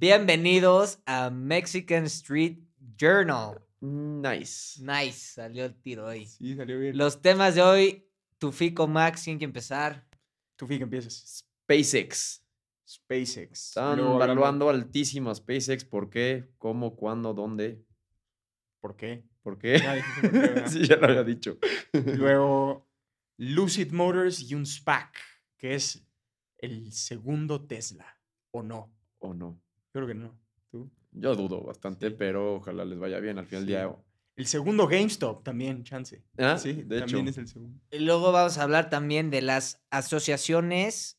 Bienvenidos a Mexican Street Journal. Nice. Nice, salió el tiro hoy. Sí, salió bien. Los temas de hoy, Tufico Max, tienen que empezar. Fíjate, empiezas. SpaceX. SpaceX. Están Luego hablamos- valuando altísimo a SpaceX. ¿Por qué? ¿Cómo? ¿Cuándo? ¿Dónde? ¿Por qué? ¿Por qué? Ya por qué, sí, ya lo había dicho. Luego, Lucid Motors y un SPAC, que es el segundo Tesla. ¿O no? ¿O no? Creo que no. ¿Tú? Yo dudo bastante, pero ojalá les vaya bien al final del Sí. día. El segundo GameStop también, chance. Ah, sí, de también hecho. es el segundo. Y luego vamos a hablar también de las asociaciones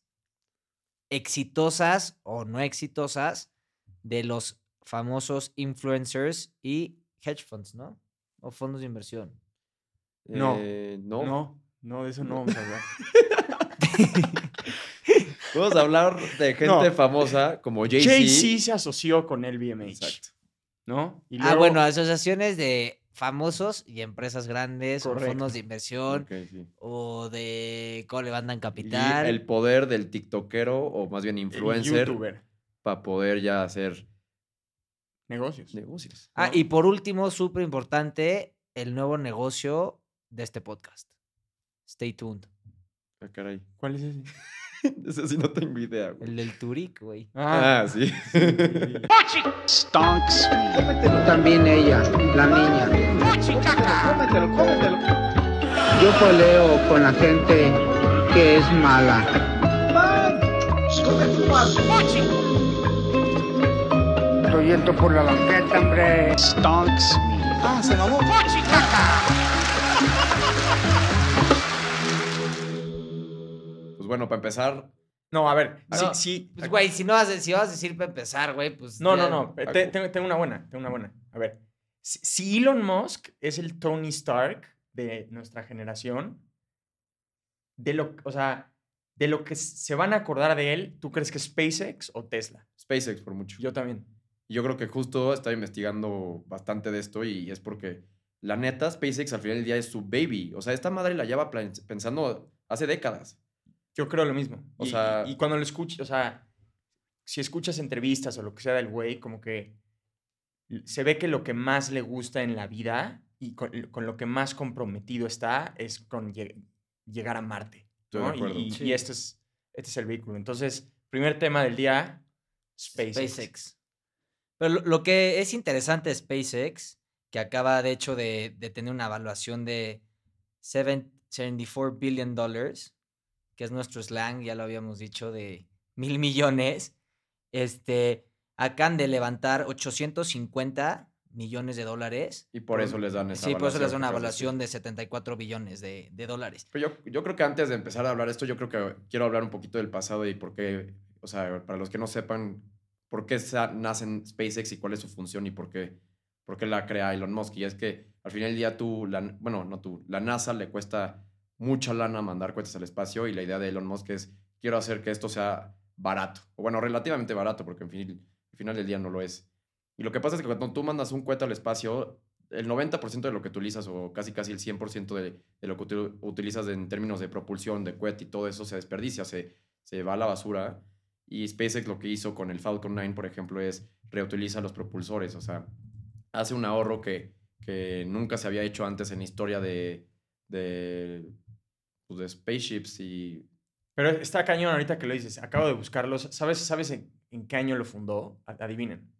exitosas o no exitosas de los famosos influencers y hedge funds, ¿no? O fondos de inversión. No, Eh, no. No, no, de eso no vamos a hablar. Vamos a hablar de gente No. famosa como Jay-Z. Jay-Z se asoció con LVMH. Exacto. ¿No? Y Ah, bueno, asociaciones de famosos y empresas grandes o Correcto. fondos de inversión sí. o de cómo levantan Y capital. el poder del tiktokero o más bien influencer para poder ya hacer Negocios. negocios. Ah, ¿no? y por último, súper importante, el nuevo negocio de este podcast. Stay tuned. Ah, caray. ¿Cuál es ese? Ese sí no tengo idea, güey. El del Turic, güey. Ah, sí. Stonks. También ella, la niña. Yo peleo con la gente que es mala. Estoy yendo por la banqueta, hombre. Stonks me. Pues bueno, para empezar, No, a ver. No, sí, sí. Pues, güey, si no vas a, si vas a decir para empezar, güey, pues. No, no, ya- no. te- tengo, tengo una buena. Tengo una buena. A ver. Si, si Elon Musk es el Tony Stark de nuestra generación, de lo, o sea, de lo que se van a acordar de él, ¿tú crees que es SpaceX o Tesla? SpaceX por mucho. Yo también. Yo creo que justo estaba investigando bastante de esto y es porque la neta, SpaceX al final del día es su baby. O sea, esta madre la lleva pensando hace décadas. Yo creo lo mismo. O y, sea- y cuando lo escuches, o sea, si escuchas entrevistas o lo que sea del güey, como que se ve que lo que más le gusta en la vida y con, con lo que más comprometido está es con lleg- llegar a Marte. Y- este, es, este es el vehículo. Entonces, primer tema del día, SpaceX. SpaceX. Pero lo, lo que es interesante de SpaceX, que acaba de hecho de, de tener una evaluación de seven- 74 billion dollars, que es nuestro slang, ya lo habíamos dicho, de mil millones, este, acaban de levantar 850 millones de dólares. Y por eso les dan esa Sí, por eso les da una evaluación de 74 billones de, de dólares. Pero yo, yo creo que antes de empezar a hablar de esto, yo creo que quiero hablar un poquito del pasado y por qué, o sea, para los que no sepan por qué nacen SpaceX y cuál es su función y por qué, por qué la crea Elon Musk. Y es que al final del día tú, la, bueno, no tú, la NASA le cuesta mucha lana mandar cohetes al espacio y la idea de Elon Musk es, quiero hacer que esto sea barato, o bueno, relativamente barato, porque al final del día no lo es. Y lo que pasa es que cuando tú mandas un cohete al espacio, el 90% de lo que utilizas, o casi casi el 100% de, de lo que util- utilizas en términos de propulsión, de cohete y todo eso, se desperdicia, se, se va a la basura. Y SpaceX lo que hizo con el Falcon 9, por ejemplo, es reutiliza los propulsores, o sea, hace un ahorro que, que nunca se había hecho antes en historia de, pues, de spaceships y... Pero está cañón ahorita que lo dices. Acabo de buscarlos. ¿Sabes, sabes en, en qué año lo fundó? Adivinen.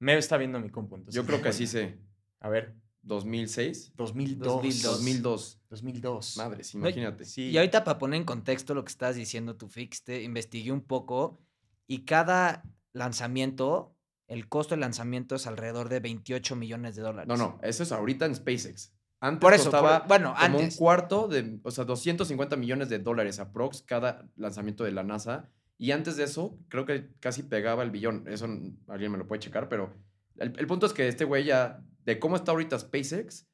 Mev está viendo mi compu. entonces Yo creo que cuenta. sí sé. A ver. 2006. 2002. 2002. 2002. 2002. Madres, No, imagínate. Sí. Y ahorita para poner en contexto lo que estás diciendo tú, Fix, te investigué un poco y cada lanzamiento, el costo del lanzamiento es alrededor de 28 millones de dólares. No, no, eso es ahorita en SpaceX. Antes Por eso, por- costaba bueno, como antes. un cuarto de, o sea, 250 millones de dólares aprox cada lanzamiento de la NASA. Y antes de eso, creo que casi pegaba el billón. Eso alguien me lo puede checar, pero el, el punto es que este güey ya, de cómo está ahorita SpaceX,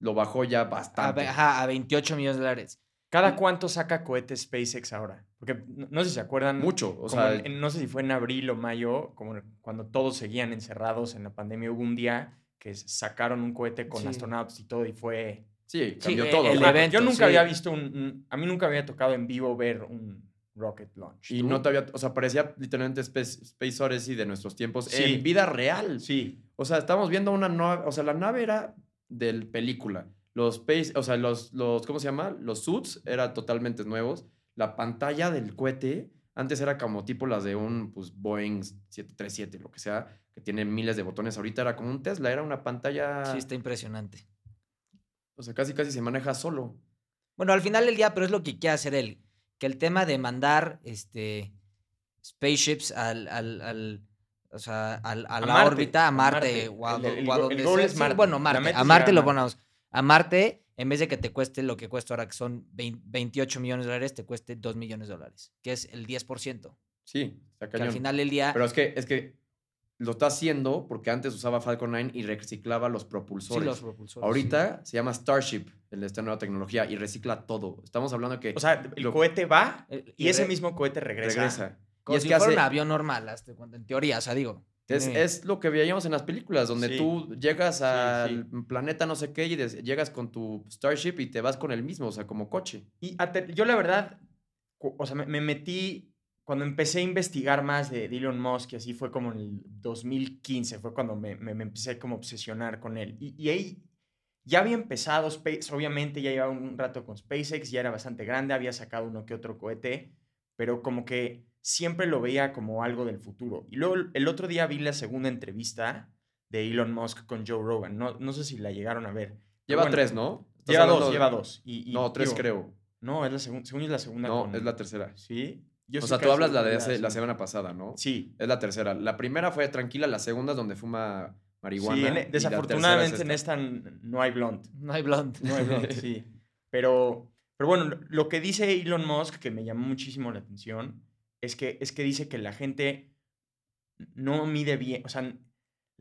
lo bajó ya a, bastante. ve- ajá, a 28 millones de dólares. ¿Cada cuánto saca cohetes SpaceX ahora? Porque no, no sé si se acuerdan. Mucho, o sea, en- no sé si fue en abril o mayo, como cuando todos seguían encerrados en la pandemia, hubo un día que sacaron un cohete con Sí. astronautas y todo y fue... sí, Sí, cambió eh, todo. el ¿no? evento, Yo nunca sí. había visto un, un- A mí nunca había tocado en vivo ver un rocket launch. Y ¿Tú? no todavía, o sea, parecía literalmente Space, Space Odyssey de nuestros tiempos Sí. en vida real. Sí, O sea, estamos viendo una nave, o sea, la nave era del película. Los space, o sea, los, los, ¿cómo se llama? Los suits eran totalmente nuevos. La pantalla del cohete antes era como tipo las de un pues, Boeing 737, lo que sea, que tiene miles de botones. Ahorita era como un Tesla, era una pantalla, Sí, está impresionante. o sea, casi casi se maneja solo. Bueno, al final del día, pero es lo que quiere hacer él. Que el tema de mandar este, spaceships al, al, al- o sea, al- a, A la Marte, órbita, a Marte, Marte. o a, El- do- el o a go- donde el goal sea. es Sí, Marte. bueno, Marte. A Marte lo ponemos. A Marte, en vez de que te cueste lo que cuesta ahora, que son 20 28 millones de dólares, te cueste 2 millones de dólares, que es el 10%. Sí, está Que al final del día... Pero es que, es que lo está haciendo porque antes usaba Falcon 9 y reciclaba los sí, propulsores. los propulsores. Ahorita se llama Starship, el de esta nueva tecnología, y recicla todo. Estamos hablando que o sea, el Lo- cohete va Eh, y, ese mismo cohete regresa. regresa. Como y es si que fuera hace, un avión normal, hasta cuando- en teoría, o sea, digo. Es, tiene- es lo que veíamos en las películas, donde Sí. tú llegas al sí. planeta no sé qué y des- llegas con tu Starship y te vas con el mismo, o sea, como coche. Y yo la verdad, o sea, me, me metí, cuando empecé a investigar más de, Elon Musk, y así fue como en el 2015, fue cuando me, me- me empecé como a obsesionar con él. Y, y ahí ya había empezado, Space, obviamente ya llevaba un rato con SpaceX, ya era bastante grande, había sacado uno que otro cohete, pero como que siempre lo veía como algo del futuro. Y luego el- otro día vi la segunda entrevista de Elon Musk con Joe Rogan, no, no sé si la llegaron a ver. Lleva bueno, tres, ¿no? ¿Estás Lleva dos, de- lleva dos. Y, y No, tres digo, creo. no, es la segunda. Según es la segunda. No, con- es la tercera. Sí. Yo o sea, tú hablas la de hace- la semana pasada, ¿no? Sí. Es la tercera. La primera fue tranquila, la segunda es donde fuma marihuana. Sí, en- tercera es desafortunadamente en esta. no hay blonde. No hay blonde. No hay blonde, sí. Pero, pero bueno, lo- lo que dice Elon Musk, que me llamó muchísimo la atención, es que, es que dice que la gente no mide bien, o sea,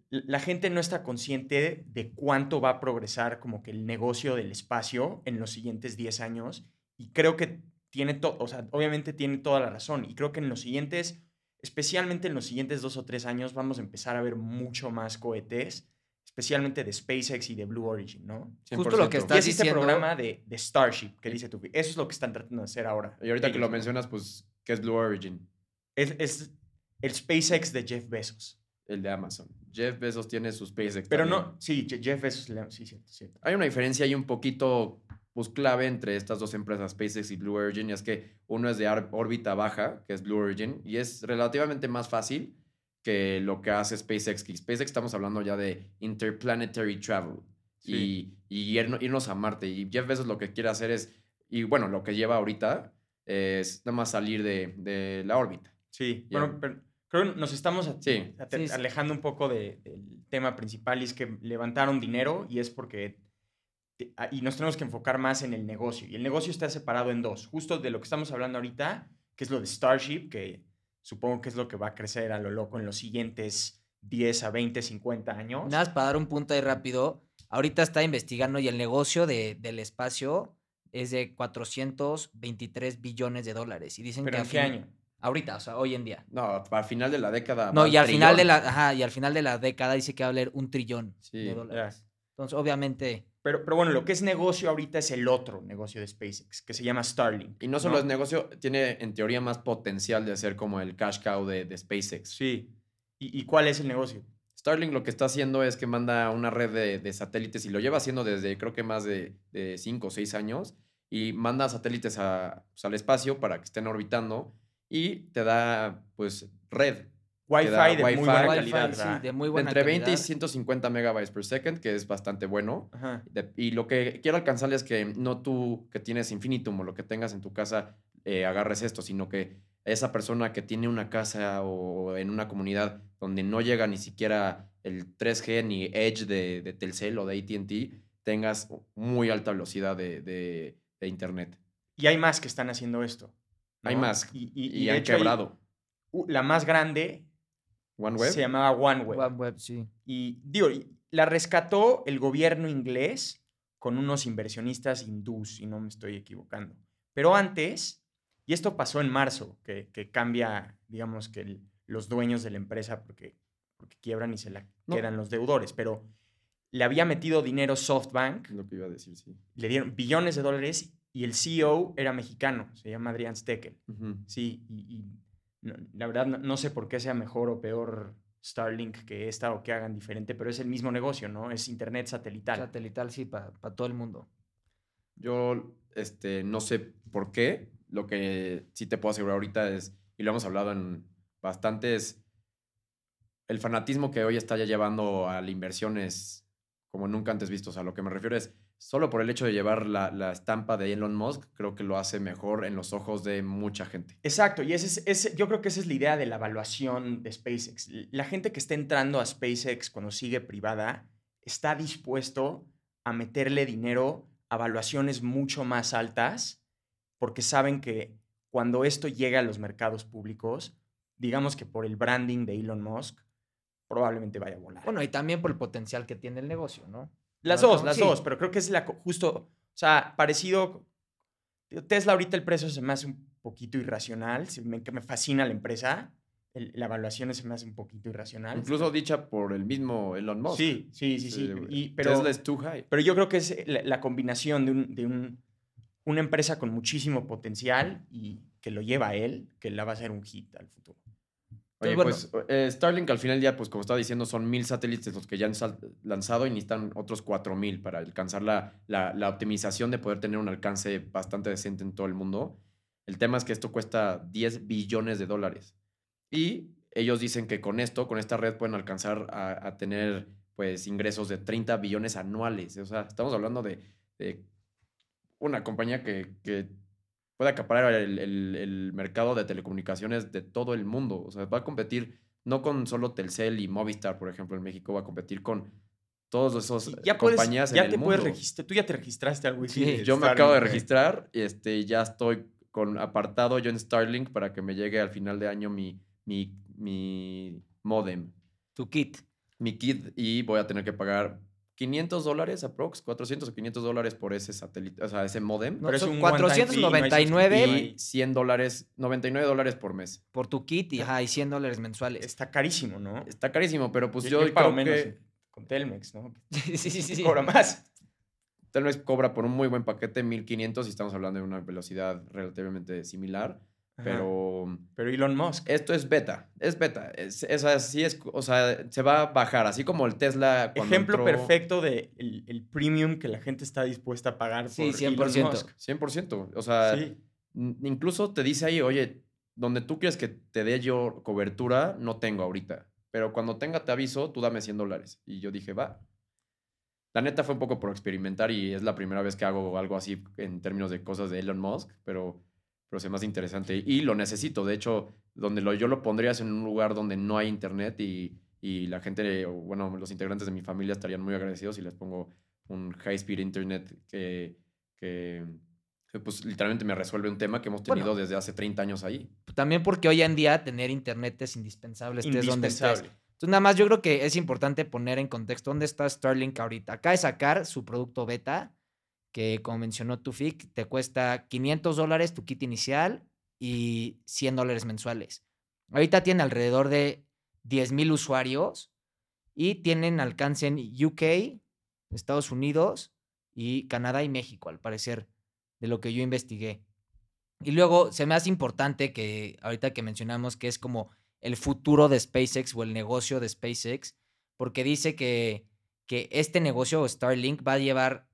la gente no está consciente de cuánto va a progresar como que el negocio del espacio en los siguientes 10 años. Y creo que tiene todo, o sea, obviamente tiene toda la razón. Y creo que en los siguientes, especialmente en los siguientes dos o tres años, vamos a empezar a ver mucho más cohetes, especialmente de SpaceX y de Blue Origin, ¿no? Justo lo 100%. que Y estás es este diciendo- programa de, de Starship que dice tu Eso es lo que están tratando de hacer ahora. Y ahorita que lo mencionas, pues, ¿qué es Blue Origin? Es, es el SpaceX de Jeff Bezos. El de Amazon. Jeff Bezos tiene su SpaceX. Pero también. no, sí, Je- Jeff Bezos, sí, cierto, cierto. Hay una diferencia ahí un poquito pues, clave entre estas dos empresas, SpaceX y Blue Origin, y es que uno es de órbita baja, que es Blue Origin, y es relativamente más fácil que lo que hace SpaceX. Que SpaceX estamos hablando ya de interplanetary travel Sí. y, y irno- irnos a Marte. Y Jeff Bezos lo que quiere hacer es, y bueno, lo que lleva ahorita es nada más salir de, de la órbita. Sí, Ya. bueno, pero creo que nos estamos a- Sí. a- Sí, sí. alejando un poco de- del tema principal y es que levantaron dinero y es porque te- y nos tenemos que enfocar más en el negocio y el negocio está separado en dos, justo de lo que estamos hablando ahorita, que es lo de Starship, que supongo que es lo que va a crecer a lo loco en los siguientes 10 a 20, 50 años. Nada más para dar un punto ahí rápido. Ahorita está investigando y el negocio de- del espacio es de 423 billones de dólares. Y dicen pero que ¿en qué fin- año? Ahorita, o sea, hoy en día. No, para final de la década. No, y al final de la, ajá, y al final de la década dice que va a valer un trillón Sí, de dólares. Entonces, obviamente, Pero, pero bueno, lo que es negocio ahorita es el otro negocio de SpaceX, que se llama Starlink. Y no solo es negocio, tiene en teoría más potencial de ser como el cash cow de, de SpaceX. Sí. ¿Y, y cuál es el negocio? Starlink lo que está haciendo es que manda una red de, de satélites y lo lleva haciendo desde creo que más de 5 o 6 años y manda satélites a, pues, al espacio para que estén orbitando y te da pues red Wi-Fi da de Wi-Fi. muy buena Wi-Fi, calidad. de muy de buena entre 20 y calidad. 150 megabytes per second, que es bastante bueno. Ajá. De- y lo que quiero alcanzarle es que no tú que tienes infinitum o lo que tengas en tu casa eh, agarres esto, sino que esa persona que tiene una casa o en una comunidad donde no llega ni siquiera el 3G ni Edge de, de Telcel o de ATT, tengas muy alta velocidad de, de- de internet. Y hay más que están haciendo esto. Hay más. Y, Y, y- y de han hecho quebrado. la más grande OneWeb. se llamaba OneWeb. OneWeb, sí. Y digo, y la rescató el gobierno inglés con unos inversionistas hindús, si no me estoy equivocando. Pero antes, y esto pasó en marzo, que, que cambia, digamos, que el- los dueños de la empresa porque, porque quiebran y se la No. quedan los deudores, pero le había metido dinero SoftBank Lo que iba a decir, sí. le dieron billones de dólares y el CEO era mexicano, se llama Adrián Steckel. Sí, y, y no- la verdad no, no sé por qué sea mejor o peor Starlink que esta o que hagan diferente, pero es el mismo negocio, ¿no? Es internet satelital. Satelital, sí, para todo el mundo. Yo este, no sé por qué. Lo que sí te puedo asegurar ahorita es, y lo hemos hablado en bastantes, el fanatismo que hoy está ya llevando a la inversión es como nunca antes visto. O sea, lo que me refiero es, solo por el hecho de llevar la, la estampa de Elon Musk, creo que lo hace mejor en los ojos de mucha gente. Exacto, y ese es, ese- yo creo que esa es la idea de la evaluación de SpaceX. La gente que está entrando a SpaceX cuando sigue privada está dispuesto a meterle dinero a valuaciones mucho más altas porque saben que cuando esto llega a los mercados públicos, digamos que por el branding de Elon Musk, probablemente vaya a volar. Bueno, y también por el potencial que tiene el negocio, ¿no? Las dos, las sí. dos, pero creo que es la justo, o sea, parecido. Tesla ahorita el precio se me hace un poquito irracional, se me, que me fascina la empresa, el- la evaluación se me hace un poquito irracional. Incluso dicha por el mismo Elon Musk. Sí, sí, sí, sí. Eh, y- pero, Tesla es too high. pero yo creo que es la, la combinación de, un, de un- una empresa con muchísimo potencial y que lo lleva a él, que la va a hacer un hit al futuro. Oye, Entonces, pues eh, Starlink al final del día, pues como estaba diciendo, son mil satélites los que ya han lanzado y necesitan otros cuatro mil para alcanzar la, la, la optimización de poder tener un alcance bastante decente en todo el mundo. El tema es que esto cuesta 10 billones de dólares. Y ellos dicen que con esto, con esta red, pueden alcanzar a, a tener pues ingresos de 30 billones anuales. O sea, estamos hablando de, de una compañía que, que puede acaparar el, el- el mercado de telecomunicaciones de todo el mundo. O sea, va a competir no con solo Telcel y Movistar, por ejemplo, en México, va a competir con todos esos eh, ya puedes, compañías ya en te el puedes mundo. registrar, tú ya te registraste al wifi. Sí, Yo me acabo de registrar y este, ya estoy con apartado yo en Starlink para que me llegue al final de año mi, mi, mi modem, Tu kit. mi kit y voy a tener que pagar 500 dólares aprox, 400 o 500 dólares por ese satélite, o sea, ese modem. No, Pero es son un one-time fee, no hay 499 suscripción. Y 100 dólares, 99 dólares por mes. por tu kit y, ajá, y 100 dólares mensuales. Está carísimo, ¿no? Está carísimo, pero pues yo, yo, yo pago creo menos que con Telmex, ¿no? Sí, sí, sí. sí. Cobra más. tal vez cobra por un muy buen paquete 1500 y estamos hablando de una velocidad relativamente similar. Pero Pero Elon Musk. esto es beta, es beta, es, es así es, o sea, se va a bajar, así como el Tesla Ejemplo entró- perfecto de el, el premium que la gente está dispuesta a pagar Sí, por Elon 100%. Musk. 100%, o sea, Sí. incluso te dice ahí, oye, donde tú quieres que te dé yo cobertura, no tengo ahorita. Pero cuando tenga te aviso, tú dame 100 dólares. Y yo dije, va. La neta fue un poco por experimentar y es la primera vez que hago algo así en términos de cosas de Elon Musk, pero, pero se hace interesante. Y lo necesito. De hecho, donde lo, yo lo pondría es en un lugar donde no hay internet y, y la gente, bueno, los integrantes de mi familia estarían muy agradecidos si les pongo un high-speed internet que, que, pues literalmente me resuelve un tema que hemos tenido Bueno. desde hace 30 años ahí. También porque hoy en día tener internet es indispensable, estés donde estés. Entonces, nada más yo creo que es importante poner en contexto dónde está Starlink ahorita. Acaba de sacar su producto beta, que como mencionó Tufik, te cuesta 500 dólares tu kit inicial y 100 dólares mensuales. Ahorita tiene alrededor de 10 mil usuarios y tienen alcance en UK, Estados Unidos y Canadá y México, al parecer, de lo que yo investigué. Y luego se me hace importante que ahorita que mencionamos que es como el futuro de SpaceX o el negocio de SpaceX, porque dice que, que este negocio, Starlink, va a llevar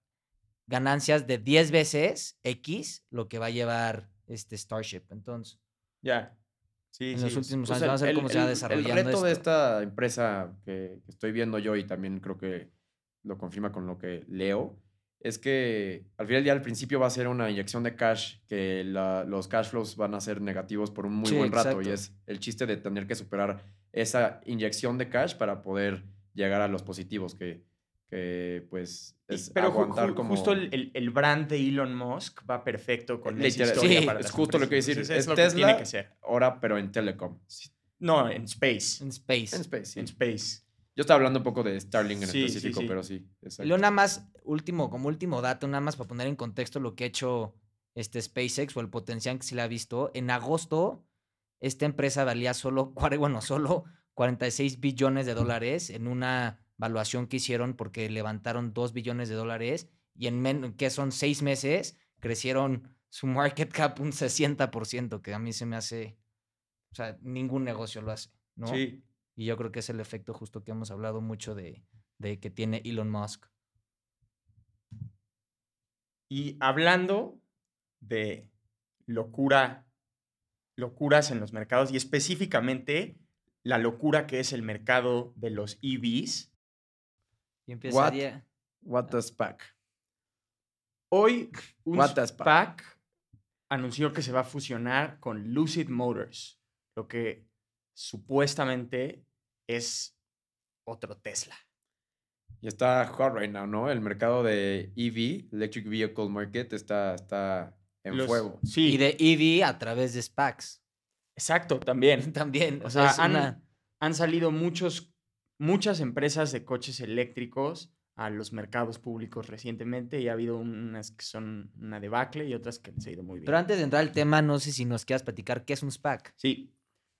ganancias de 10 veces X lo que va a llevar este Starship. Entonces, Ya. Sí, en sí. los últimos años, vamos a ver el- cómo se va desarrollando El reto esto. de esta empresa que, estoy viendo yo y también creo que lo confirma con lo que leo, es que al final del día al principio va a ser una inyección de cash, que la- los cash flows van a ser negativos por un muy Sí, buen rato y es el chiste de tener que superar esa inyección de cash para poder llegar a los positivos, que, que pues Y- es Pero ju- aguantar ju- como... justo el, el- el brand de Elon Musk va perfecto con Literal- historia sí, para es justo lo que decir, Entonces, es es lo que Tesla, tiene que ser. Ahora, pero en telecom. No, en space. En Space. En Space, sí. En space. Yo estaba hablando un poco de Starlink en Sí, específico, sí. pero sí. Y exacto. luego nada más, último, como último dato, nada más para poner en contexto lo que ha hecho este SpaceX o el potencial que se le ha visto. En agosto, esta empresa valía solo, bueno, solo 46 billones de dólares en una valuación que hicieron porque levantaron 2 billones de dólares y en men- que son seis meses crecieron su market cap un 60%, que a mí se me hace, o sea, ningún negocio lo hace, ¿no? Sí. Y yo creo que es el efecto justo que hemos hablado mucho de, de que tiene Elon Musk. Y hablando de locura, locuras en los mercados y específicamente la locura que es el mercado de los EVs, Y empezaría... What the SPAC? hoy un What the SPAC? SPAC anunció que se va a fusionar con Lucid Motors, lo que supuestamente es otro Tesla. Y está hot right now, ¿no? El mercado de EV, Electric Vehicle Market, está, está en Los- fuego. Sí, Y de EV a través de SPACs. exacto, también. También. O O sea, es han, una- han salido muchos, muchas empresas de coches eléctricos a los mercados públicos recientemente y ha habido unas que son una debacle y otras que les ha ido muy bien. Pero antes de entrar al tema, no sé si nos quieras platicar qué es un SPAC. sí.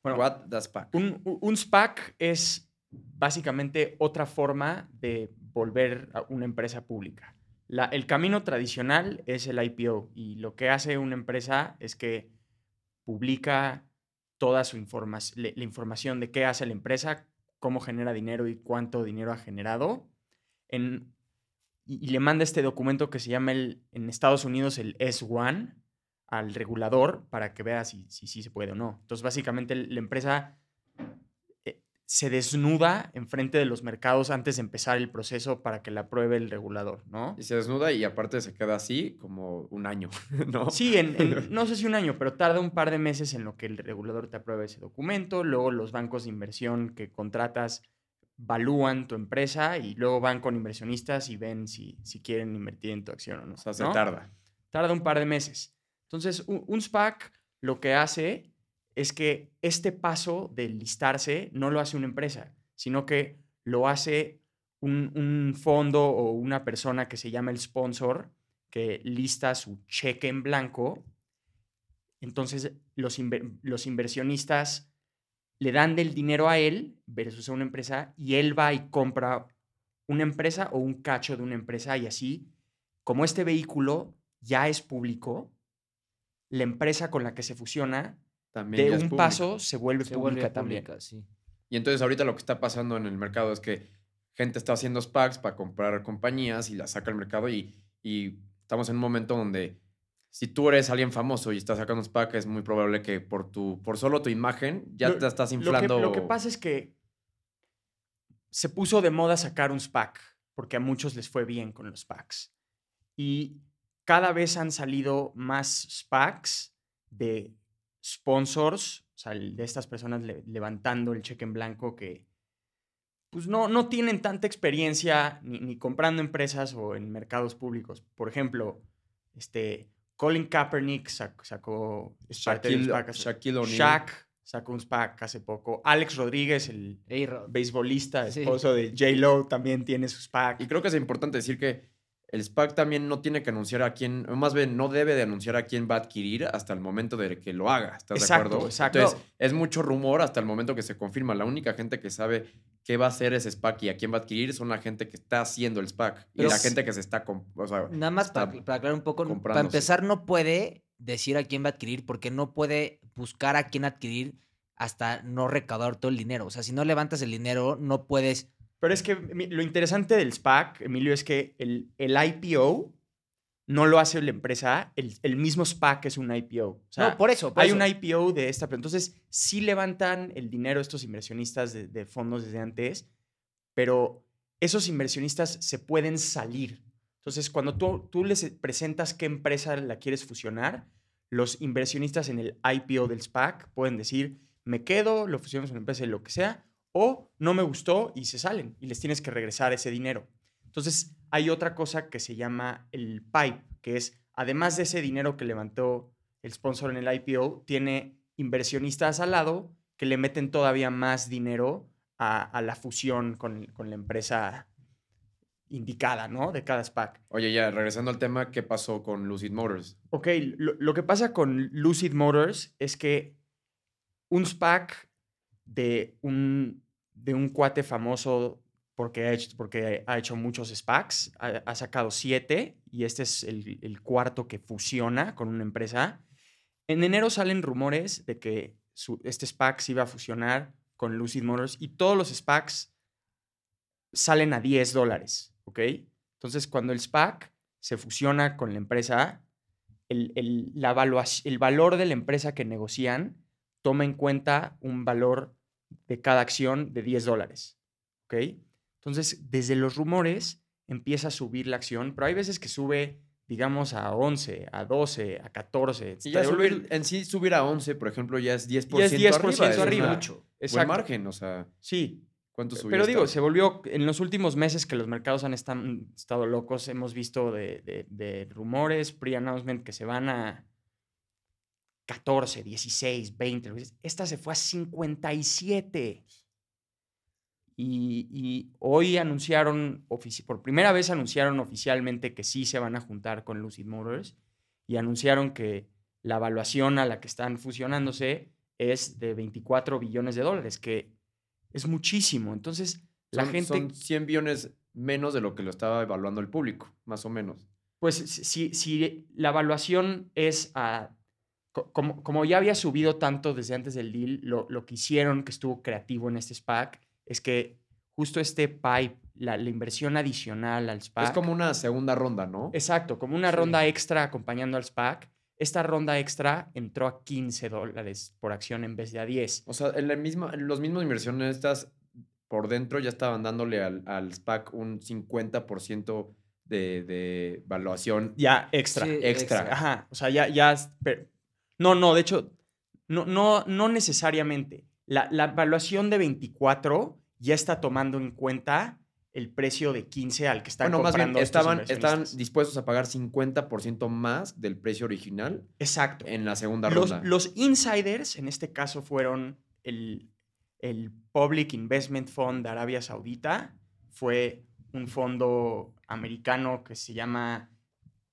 Bueno, What the SPAC? un, SPAC es básicamente otra forma de volver a una empresa pública. La- el camino tradicional es el IPO y lo que hace una empresa es que publica toda su información, la información de qué hace la empresa, cómo genera dinero y cuánto dinero ha generado, en- y, le manda este documento que se llama el, en Estados Unidos el S1 al regulador para que vea si sí si, se puede o no. Entonces, básicamente la empresa se desnuda enfrente de los mercados antes de empezar el proceso para que la apruebe el regulador, ¿no? Y se desnuda y aparte se queda así como un año, ¿no? Sí, en, en- no sé si un año, pero tarda un par de meses en lo que el regulador te apruebe ese documento. Luego los bancos de inversión que contratas valúan tu empresa y luego van con inversionistas y ven si, si quieren invertir en tu acción o no. O sea, se ¿no? tarda. Tarda un par de meses. Entonces, un, un SPAC lo que hace es que este paso de listarse no lo hace una empresa, sino que lo hace un, fondo o una persona que se llama el sponsor, que lista su cheque en blanco. Entonces, los, los inversionistas le dan del dinero a él versus a una empresa y él va y compra una empresa o un cacho de una empresa y así, como este vehículo ya es público, la empresa con la que se fusiona También de ya un es paso se vuelve Se pública vuelve también. pública, sí. Y entonces ahorita lo que está pasando en el mercado es que gente está haciendo SPACs para comprar compañías y las saca al mercado y, y estamos en un momento donde si tú eres alguien famoso y estás sacando un SPAC es muy probable que por, tu, por solo tu imagen ya Lo- te estás Lo que- inflando. Lo que, pasa es que se puso de moda sacar un SPAC, porque a muchos les fue bien con los SPACs. Y cada vez han salido más SPACs de sponsors, o sea, el- de estas personas le- levantando el cheque en blanco que pues no, no tienen tanta experiencia ni, ni comprando empresas o en mercados públicos. Por ejemplo, este, Colin Kaepernick sac- sacó Shaquille- SPAC hace- Shaquille O'Neal. Shaq sacó un SPAC hace poco. Alex Rodríguez, el beisbolista, Sí. esposo de J-Lo, también tiene su SPAC. Y creo que es importante decir que el SPAC también no tiene que anunciar a quién, más bien no debe de anunciar a quién va a adquirir hasta el momento de que lo haga. ¿Estás Exacto, de acuerdo? exacto. Entonces, es mucho rumor hasta el momento que se confirma. La única gente que sabe qué va a hacer ese SPAC y a quién va a adquirir son la gente que está haciendo el SPAC y la gente que se está, o sea, Nada más para, para aclarar un poco, para empezar no puede decir a quién va a adquirir porque no puede buscar a quién adquirir hasta no recaudar todo el dinero. O sea, si no levantas el dinero, no puedes... Pero es que lo interesante del SPAC, Emilio, es que el, el IPO no lo hace la empresa, el, el mismo SPAC es un IPO. O sea, no, por eso. por hay eso. un IPO de esta, pero entonces sí levantan el dinero estos inversionistas de, de fondos desde antes, pero esos inversionistas se pueden salir. Entonces, cuando tú, tú les presentas qué empresa la quieres fusionar, los inversionistas en el IPO del SPAC pueden decir, me quedo, lo fusionamos en una empresa, lo que sea, o no me gustó y se salen y les tienes que regresar ese dinero. Entonces, hay otra cosa que se llama el PIPE, que es, además de ese dinero que levantó el sponsor en el IPO, tiene inversionistas al lado que le meten todavía más dinero a, a la fusión con, con la empresa indicada, ¿no? De cada SPAC. Oye, ya, regresando al tema, ¿qué pasó con Lucid Motors? Ok, lo, lo que pasa con Lucid Motors es que un SPAC de un, de un cuate famoso porque ha hecho, porque ha hecho muchos SPACs, ha, sacado siete y este es el, cuarto que fusiona con una empresa. En enero salen rumores de que este SPAC se iba a fusionar con Lucid Motors y todos los SPACs salen a 10 dólares. Entonces, cuando el SPAC se fusiona con la empresa, el, el- la el valor de la empresa que negocian toma en cuenta un valor de cada acción de 10 dólares, ¿ok? Entonces, desde los rumores empieza a subir la acción, pero hay veces que sube, digamos, a 11, a 12, a 14. Y ya subir, en sí subir a 11, por ejemplo, ya es 10%, Ya es 10% arriba. arriba. Es mucho. una- buen margen, o sea, Sí, ¿cuánto subió? Pero digo, se volvió, en los últimos meses que los mercados han estado locos, hemos visto de, de- de rumores, pre-announcement, que se van a 14, 16, 20. lo que sea. Esta se fue a 57. Y, y hoy anunciaron, por primera vez anunciaron oficialmente que sí se van a juntar con Lucid Motors y anunciaron que la evaluación a la que están fusionándose es de 24 billones de dólares, que es muchísimo. Entonces, la Son- gente, Son 100 billones menos de lo que lo estaba evaluando el público, más o menos. pues si- si la evaluación es a... co- Como, como ya había subido tanto desde antes del deal, lo, lo que hicieron, que estuvo creativo en este SPAC, es que justo este pipe, la, la inversión adicional al SPAC... Es como una segunda ronda, ¿no? Exacto, como una Sí. ronda extra acompañando al SPAC. Esta ronda extra entró a 15 dólares por acción en vez de a 10. O sea, en, la misma, en los mismos inversionistas por dentro ya estaban dándole al, al SPAC un 50% de, de evaluación. Ya, extra. Sí, extra. Ajá, o sea, ya, ya, no, no, de hecho, no, no, no necesariamente. La, la evaluación de 24 ya está tomando en cuenta el precio de 15 al que están Bueno, más bien, comprando estaban, dispuestos a pagar 50% más del precio original Exacto. en la segunda Los, ronda. los insiders, en este caso, fueron el, el Public Investment Fund de Arabia Saudita. Fue un fondo americano que se llama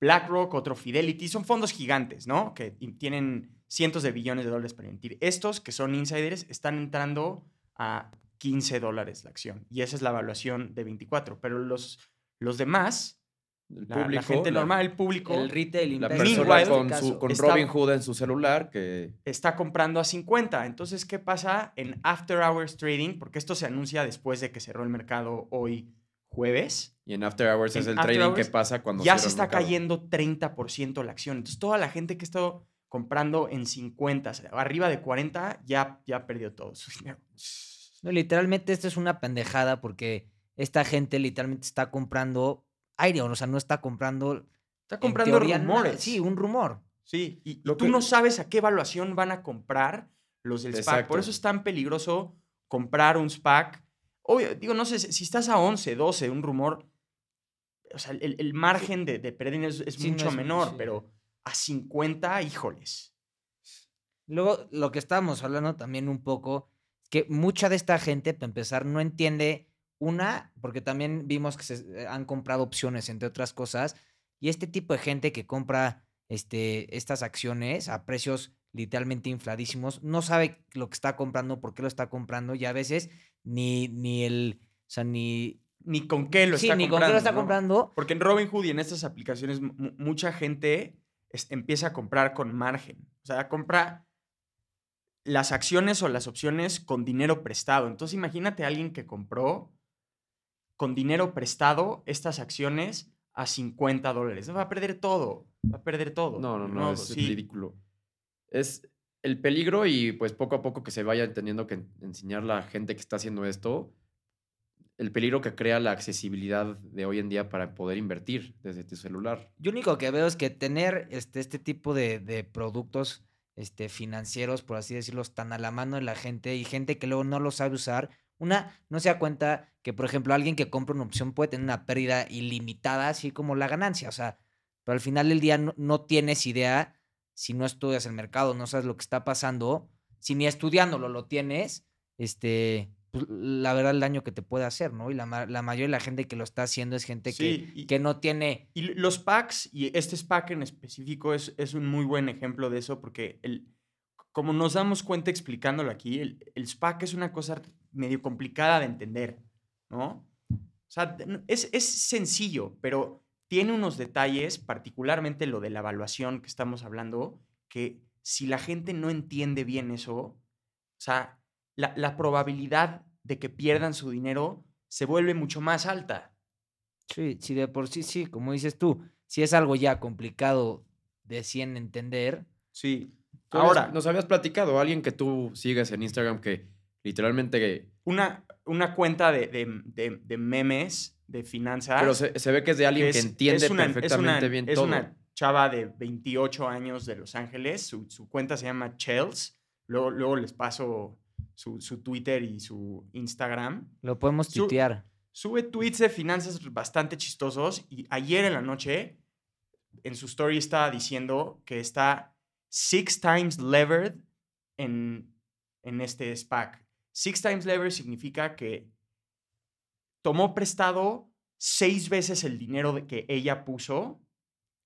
BlackRock, otro Fidelity. Son fondos gigantes, ¿no? Que tienen cientos de billones de dólares para invertir. Estos, que son insiders, están entrando a 15 dólares la acción. Y esa es la evaluación de 24. Pero los, los demás, el la, gente la- normal, el público, El retail La persona con, este su, con está- Robin Hood en su celular que... está comprando a 50. Entonces, ¿qué pasa en After Hours Trading? Porque esto se anuncia después de que cerró el mercado hoy jueves. Y en After Hours es el trading Hours que pasa cuando ya se está cayendo 30% la acción. Entonces, toda la gente que ha estado comprando en 50, o sea, arriba de 40, ya, ya perdió todo su dinero. No, literalmente esto es una pendejada porque esta gente literalmente está comprando aire, o sea, no está comprando. Está comprando teoría, nada. rumores. Sí, un rumor. Sí, y, Lo tú que- no sabes a qué evaluación van a comprar los del SPAC. Por eso es tan peligroso comprar un SPAC. Obvio, digo, no sé, si estás a 11, 12, un rumor, o sea, el, el margen de, de pérdida es, es Sí, no mucho es- menor, sí. pero a 50, híjoles. Luego, lo que estábamos hablando también un poco, que mucha de esta gente, para empezar, no entiende una, porque también vimos que se han comprado opciones, entre otras cosas, y este tipo de gente que compra este, estas acciones a precios literalmente infladísimos, no sabe lo que está comprando, por qué lo está comprando, y a veces ni, ni el, o sea, ni, Ni con qué lo sí, está ni comprando. con qué lo está ¿no? comprando, Porque en Robinhood y en estas aplicaciones, mu- mu- mucha gente es- empieza a comprar con margen. O sea, compra las acciones o las opciones con dinero prestado. Entonces, imagínate a alguien que compró con dinero prestado estas acciones a 50 dólares. Va a perder todo. Va a perder todo. No, no, no, modo, es sí. ridículo. Es el peligro y pues poco a poco que se vaya teniendo que en- enseñar la gente que está haciendo esto, el peligro que crea la accesibilidad de hoy en día para poder invertir desde tu celular. Yo único que veo es que tener este, este tipo de, de productos este, financieros, por así decirlo, tan a la mano de la gente y gente que luego no lo sabe usar, una no se da cuenta que, por ejemplo, alguien que compra una opción puede tener una pérdida ilimitada, así como la ganancia. O sea, pero al final del día no, no tienes idea si no estudias el mercado, no sabes lo que está pasando, si ni estudiándolo lo tienes, este, pues, la verdad el daño que te puede hacer, ¿no? Y la, la mayoría de la gente que lo está haciendo es gente que, y- que no tiene Y los packs, y este SPAC en específico es, es un muy buen ejemplo de eso, porque el, como nos damos cuenta explicándolo aquí, el, el SPAC es una cosa medio complicada de entender, ¿no? O sea, es, es sencillo, pero tiene unos detalles, particularmente lo de la evaluación que estamos hablando, que si la gente no entiende bien eso, o sea, la, la probabilidad de que pierdan su dinero se vuelve mucho más alta. Sí, sí, de por sí, sí, como dices tú, si es algo ya complicado de 100 entender, Sí. Habías- Ahora, nos habías platicado, alguien que tú sigues en Instagram que literalmente... una, una cuenta de, de- de- de memes de finanzas. Pero se, se ve que es de alguien que, es- entiende es una- es perfectamente una- bien es todo. una chava de 28 años de Los Ángeles. Su, su cuenta se llama Chels. Luego, luego les paso su, su Twitter y su Instagram. lo podemos Su- tuitear. Sube tweets de finanzas bastante chistosos. Y ayer en la noche, en su story estaba diciendo que está six times levered en, en este SPAC. Six times levered significa que tomó prestado seis veces el dinero de que ella puso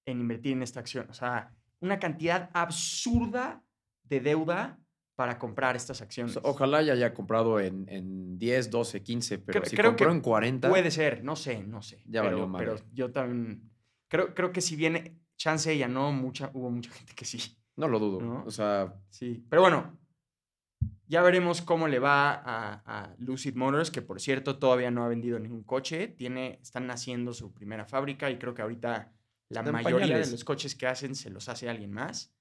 en invertir en esta acción. O sea, una cantidad absurda de deuda para comprar estas acciones. Ojalá ya haya comprado en, en 10, 12, 15, pero Creo- si creo compró que en 40... Puede ser, no sé, no sé. Ya pero, valió madre. pero yo también creo, creo que si viene chance ella no, mucha, hubo mucha gente que sí. No lo dudo. ¿No? O sea, Sí. Pero bueno, ya veremos cómo le va a, a Lucid Motors, que por cierto todavía no ha vendido ningún coche. Tiene, están haciendo su primera fábrica y creo que ahorita la mayoría de los coches que hacen se los hace alguien más.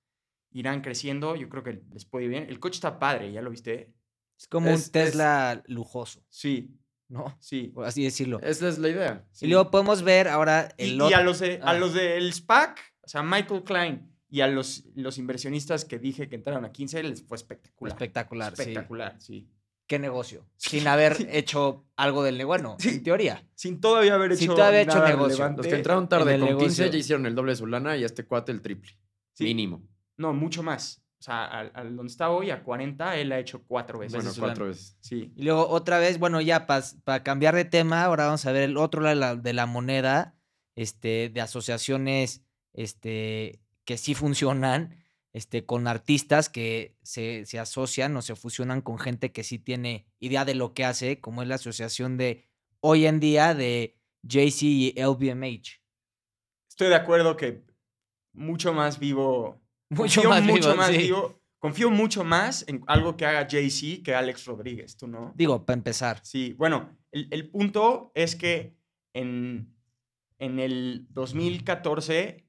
Irán creciendo, yo creo que les puede ir bien. El coche está padre, ¿ya lo viste? Es como es- un es- Tesla lujoso, Sí, ¿no? sí. Por así decirlo. esa es la idea. Y luego podemos ver ahora Y, el y otro. a los de, a ah. los del SPAC, o sea, Michael Klein y a los, los inversionistas que dije que entraron a 15, les fue espectacular. Espectacular, sí. Espectacular, sí. ¿Qué negocio? Sí, Sin haber sí. hecho algo del negocio. Bueno, Sí. en teoría. Sin todavía haber hecho Sin todavía hecho negocio. relevante. Los que entraron tarde con 15 negocio. ya hicieron el doble de su lana y este cuate el triple. Sí. Mínimo. No, mucho más. O sea, al, al donde está hoy, a 40, él ha hecho cuatro veces. Bueno, cuatro lana. veces. Sí. Y luego otra vez, bueno, ya para cambiar de tema, ahora vamos a ver el otro lado de la, de la moneda, este, de asociaciones este, que sí funcionan, este, con artistas que se, se asocian o se fusionan con gente que sí tiene idea de lo que hace, como es la asociación de hoy en día de Jay-Z y LVMH. Estoy de acuerdo que mucho más vivo. Mucho confío más mucho vivo, más sí. vivo. Confío mucho más en algo que haga Jay-Z que Alex Rodríguez, ¿tú no? Digo, para empezar. Sí, bueno, el, el punto es que en, en el 2014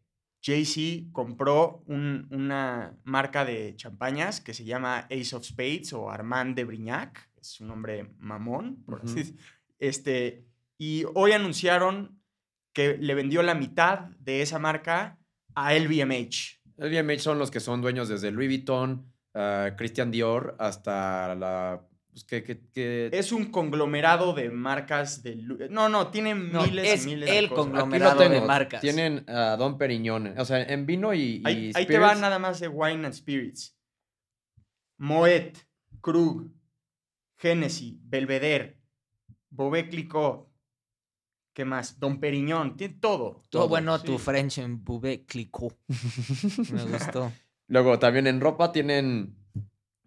Jay-Z compró un- una marca de champañas que se llama Ace of Spades o Armand de Brignac, es un nombre mamón, por este, y hoy anunciaron que le vendió la mitad de esa marca a LVMH. LVMH son los que son dueños desde Louis Vuitton, ah, Christian Dior, hasta la... Pues, que, que- que- Es un conglomerado de marcas de... No, no, tiene No, miles es y miles de el cosas. Aquí lo conglomerado de marcas. Tienen a Don Periñón. O sea, en vino y, y Ahí, ahí te va nada más de Wine and Spirits. Moet, Krug, Genesis, Belvedere, Bobé Clicquot. ¿Qué más? Don Periñón. Tiene todo. Todo bueno, sí. tu French en clicó. Me gustó. Luego también en ropa tienen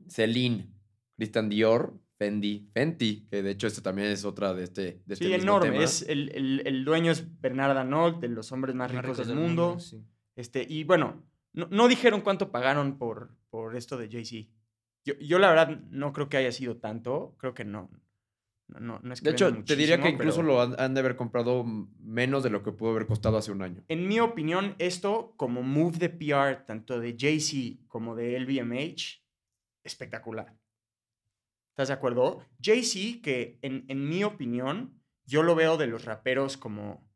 Celine, Christian Dior, Fendi, Fenty, que de hecho este también es otra de este, de este Sí, mismo enorme. tema. Es el, el- el dueño es Bernard Arnault, de los hombres más, Más ricos, ricos del mundo. sí. Este, y bueno, no, no dijeron cuánto pagaron por, por esto de Jay-Z. Yo, yo la verdad no creo que haya sido tanto. Creo que no. No, no, no es que De hecho, te diría que incluso pero lo han, han de haber comprado menos de lo que pudo haber costado hace un año. En mi opinión, esto como move de PR, tanto de Jay-Z como de LVMH, espectacular. ¿Estás de acuerdo? Jay-Z, que en, en mi opinión, yo lo veo de los raperos como,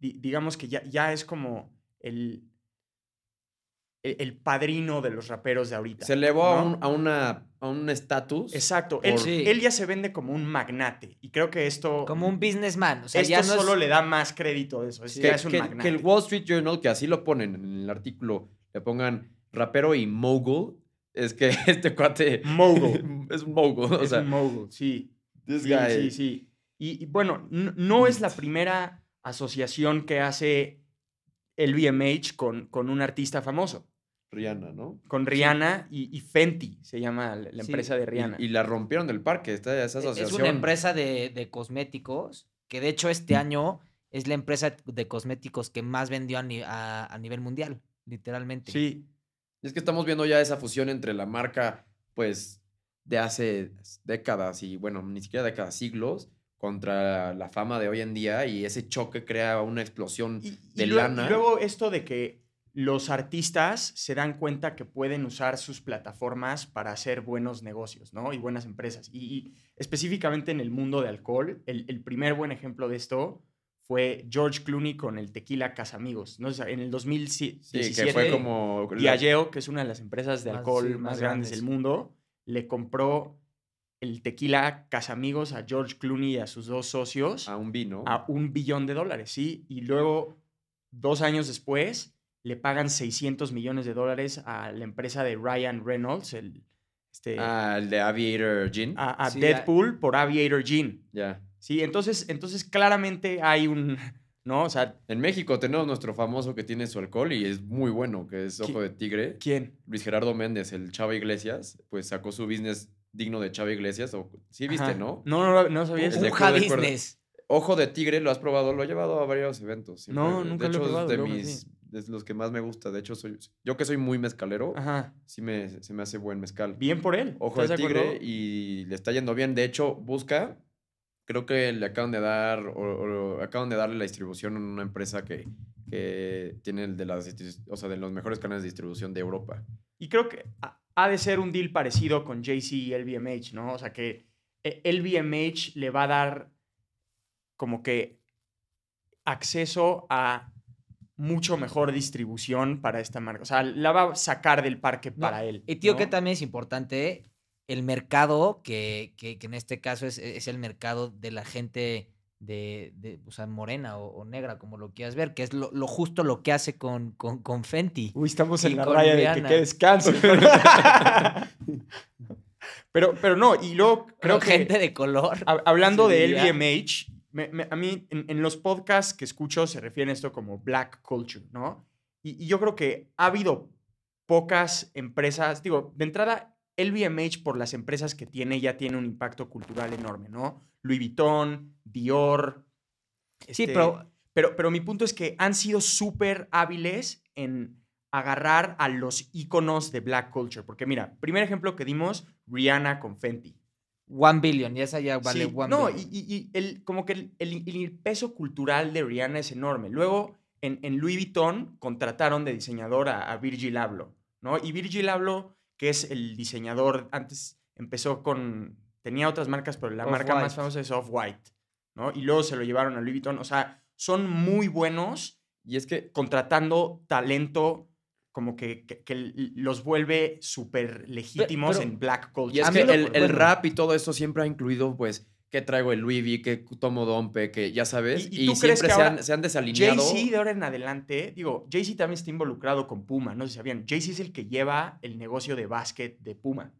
di- digamos que ya, ya es como el, el, el padrino de los raperos de ahorita. Se elevó a un a una a un estatus. Exacto. Él, Sí. él ya se vende como un magnate. Y creo que esto... Como un businessman. O sea, esto ya no es- solo le da más crédito de eso. Es, que, ya es un que- magnate. que el Wall Street Journal, que así lo ponen en el artículo, le pongan rapero y mogul, es que este cuate Mogul. es un mogul. O es sea, un mogul, sí. this Sí, guy- sí, sí. Y, y bueno, no es la primera asociación que hace el VMH con, con un artista famoso. Rihanna, ¿no? Con Rihanna y, y Fenty, se llama la, la Sí, empresa de Rihanna. Y, la rompieron del parque, esta, esa es asociación. una empresa de, de cosméticos que de hecho este año es la empresa de cosméticos que más vendió a, ni- a- a nivel mundial, literalmente. Sí, Y es que estamos viendo ya esa fusión entre la marca, pues, de hace décadas y, bueno, ni siquiera décadas, siglos, contra la fama de hoy en día y ese choque crea una explosión Y, de y lana. luego esto de que los artistas se dan cuenta que pueden usar sus plataformas para hacer buenos negocios, ¿no? Y buenas empresas. Y, y específicamente en el mundo de alcohol, el, el primer buen ejemplo de esto fue George Clooney con el tequila Casamigos. ¿no? En el 2017, Sí, que fue como... Diageo, que es una de las empresas de Más- alcohol sí, más, más grandes del mundo, le compró el tequila Casamigos a George Clooney y a sus dos socios a un vino. a un billón de dólares, ¿sí? Y luego, dos años después, le pagan 600 millones de dólares a la empresa de Ryan Reynolds, el, este, Ah, el de Aviator Gin. a, a Sí, Deadpool por Aviator Gin, Ya. ¿Sí? Entonces, entonces, claramente hay un, ¿no? O sea, En México tenemos nuestro famoso que tiene su alcohol y es muy bueno, que es Ojo ¿Qui- de Tigre. ¿quién? Luis Gerardo Méndez, el Chava Iglesias, pues sacó su business digno de Chava Iglesias. O, sí, viste, Ajá. ¿no? No, no, no sabía Es eso. Business. Ojo de Tigre, ¿lo has probado? Lo he llevado a varios eventos. siempre. No, nunca de lo he hecho, probado, es de mis, de los que más me gusta. De hecho, soy yo que soy muy mezcalero, Ajá. sí me, se me hace buen mezcal. Bien por él. Ojo de ¿estás Tigre y le está yendo bien. De hecho, busca, creo que le acaban de dar, o, o acaban de darle la distribución a una empresa que, que tiene el de las, o sea, de los mejores canales de distribución de Europa. Y creo que ha- de ser un deal parecido con JC y LVMH, ¿no? O sea, que eh, LVMH le va a dar como que acceso a mucho mejor distribución para esta marca. O sea, la va a sacar del parque No, para él. Y tío, ¿no? que también es importante el mercado, que, que- que en este caso es, es el mercado de la gente de, de, o sea, morena o, o negra, como lo quieras ver, que es lo, lo justo lo que hace con, con, con Fenty. Uy, estamos en la raya de que, que descanse. pero, pero no, y luego creo que... gente de color. Hab- Hablando de. LVMH, me- me- a mí en, en los podcasts que escucho se refieren a esto como black culture, ¿no? Y, y yo creo que ha habido pocas empresas, digo, de entrada, LVMH por las empresas que tiene ya tiene un impacto cultural enorme, ¿no? Louis Vuitton, Dior. Sí, este, pero pero, pero mi punto es que han sido súper hábiles en agarrar a los íconos de black culture. Porque mira, primer ejemplo que dimos, Rihanna con Fenty. One Billion, y esa ya vale Sí, One no, Billion. y- y el, como que el, el- el peso cultural de Rihanna es enorme. Luego, en, en Louis Vuitton contrataron de diseñador a, a Virgil Abloh, ¿no? Y Virgil Abloh, que es el diseñador, antes empezó con, tenía otras marcas, pero la marca más famosa es Off-White, ¿no? Y luego se lo llevaron a Louis Vuitton. O sea, son muy buenos Y es que contratando talento como que, que- los vuelve súper legítimos pero- en black culture. Y es que el, el rap y todo eso siempre ha incluido, pues, que traigo el Louis V, que tomo Dompe, que ya sabes. ¿Y- siempre se, han, se han desalineado. Jay-Z de ahora en adelante, digo, Jay-Z también está involucrado con Puma, no sé si sabían. Jay-Z es el que lleva el negocio de básquet de Puma.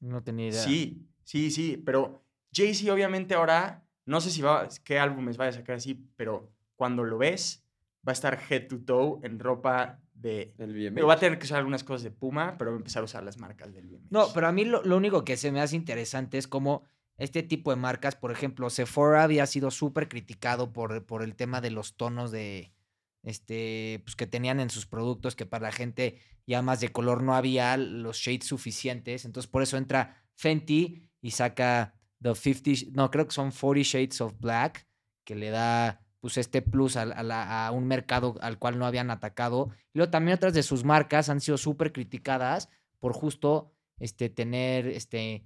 No tenía idea. Sí, sí, sí, pero Jay-Z obviamente ahora, no sé si va, qué álbumes vaya a sacar así, pero cuando lo ves, va a estar head to toe en ropa de... El BMX. Digo, va a tener que usar algunas cosas de Puma, pero va a empezar a usar las marcas del BMX. No, pero a mí lo, lo único que se me hace interesante es cómo este tipo de marcas, por ejemplo, Sephora había sido súper criticado por, por el tema de los tonos de, este, pues que tenían en sus productos, que para la gente ya más de color no había los shades suficientes. Entonces, por eso entra Fenty y saca The 50, no, creo que son 40 Shades of Black, que le da pues este plus a, un mercado al cual no habían atacado. Y luego también otras de sus marcas han sido súper criticadas por justo este, tener este,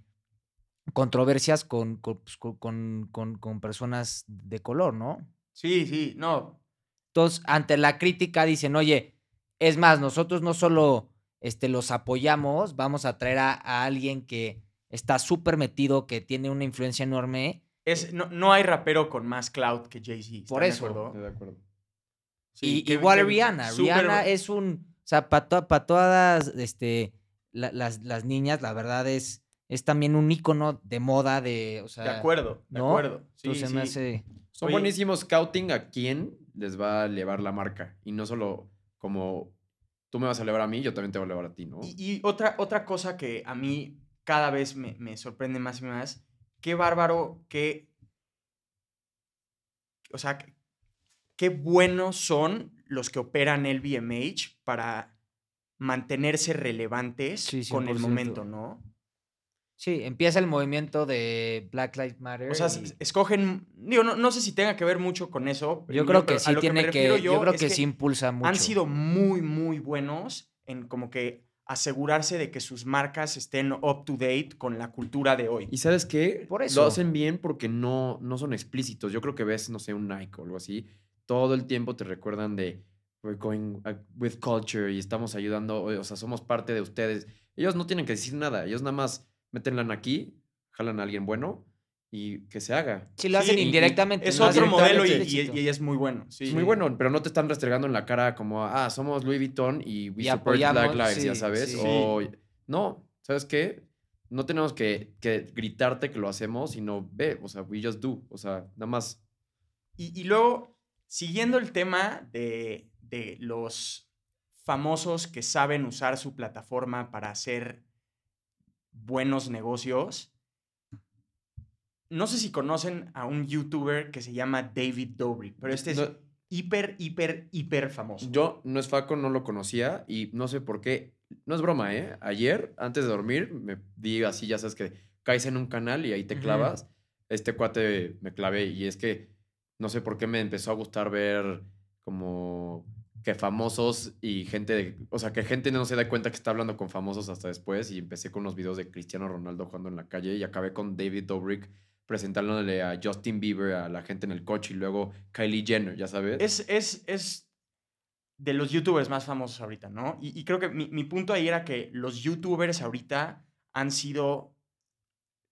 controversias con, con, pues, con- con- con- personas de color, ¿no? Sí, sí, no. Entonces, ante la crítica dicen, oye, es más, nosotros no solo este, los apoyamos, vamos a traer a, a alguien que está súper metido, que tiene una influencia enorme. Es, no, no hay rapero con más cloud que Jay-Z. Por ¿están de eso. acuerdo? Estoy de acuerdo. Sí, y que- igual que Rihanna. Rihanna es un. O sea, para todas este, la- las, las niñas, la verdad es, es también un ícono de moda, de. O sea, De acuerdo, de ¿no? acuerdo. Sí, entonces me sí. hace. Son Oye. buenísimos scouting a quién les va a elevar la marca. Y no solo como tú me vas a elevar a mí, yo también te voy a elevar a ti, ¿no? Y, y otra, otra cosa que a mí cada vez me, me sorprende más y más, qué bárbaro que o sea, qué buenos son los que operan LVMH para mantenerse relevantes Sí, con el 100%. momento, ¿no? Sí, empieza el movimiento de Black Lives Matter. O sea, y escogen, digo, no, no sé si tenga que ver mucho con eso. yo creo que sí tiene que, yo, creo que, sí impulsa mucho. han sido muy, muy buenos en como que asegurarse de que sus marcas estén up to date con la cultura de hoy. ¿Y sabes qué? Por eso. Lo hacen bien porque no, no son explícitos. Yo creo que ves, no sé, un Nike o algo así. Todo el tiempo te recuerdan de we're going uh, with culture y estamos ayudando, o sea, somos parte de ustedes. Ellos no tienen que decir nada. Ellos nada más métenla aquí, jalan a alguien bueno y que se haga. Sí, lo hacen Sí, y- indirectamente. Es no otro hacen modelo y, y- y es muy bueno. Sí. Es muy bueno, pero no te están restregando en la cara como, ah, somos Louis Vuitton y we Y support Black Lives, ya sí, sabes. sí. O, no, ¿sabes qué? No tenemos que, que gritarte que lo hacemos, sino ve, o sea, we just do. O sea, nada más. Y, y luego, siguiendo el tema de, de los famosos que saben usar su plataforma para hacer buenos negocios, no sé si conocen a un youtuber que se llama David Dobrik, pero este es No- hiper, hiper, hiper famoso. Yo, no es Faco, no lo conocía y no sé por qué. No es broma, ¿eh? Ayer, antes de dormir, me di así, ya sabes que caes en un canal y ahí te clavas. Este cuate me clavé y es que no sé por qué me empezó a gustar ver como que famosos y gente, de- o sea, que gente no se da cuenta que está hablando con famosos hasta después y empecé con unos videos de Cristiano Ronaldo jugando en la calle y acabé con David Dobrik presentándole a Justin Bieber a la gente en el coche y luego Kylie Jenner, ya sabes. Es, es, es de los youtubers más famosos ahorita, ¿no? Y, y creo que mi, mi punto ahí era que los youtubers ahorita han sido,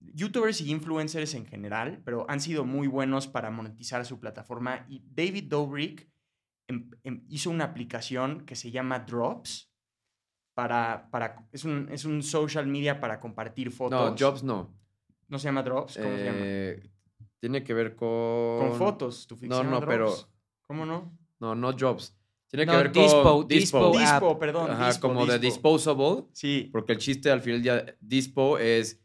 youtubers y influencers en general, pero han sido muy buenos para monetizar su plataforma. Y David Dobrik em- em- hizo una aplicación que se llama Drops. Para, para, es, un, es un social media para compartir fotos. no, Jobs no. ¿No se llama Drops? ¿Cómo se llama? Eh, Tiene que ver con. Con fotos. Tu ficción no, Drops. pero- ¿Cómo no? No, no Jobs. Tiene que No, ver Dispo, con. Dispo. Dispo. app. Dispo, perdón. Ajá, Dispo, como de Dispo. disposable. Sí. Porque el chiste al final del día, Dispo es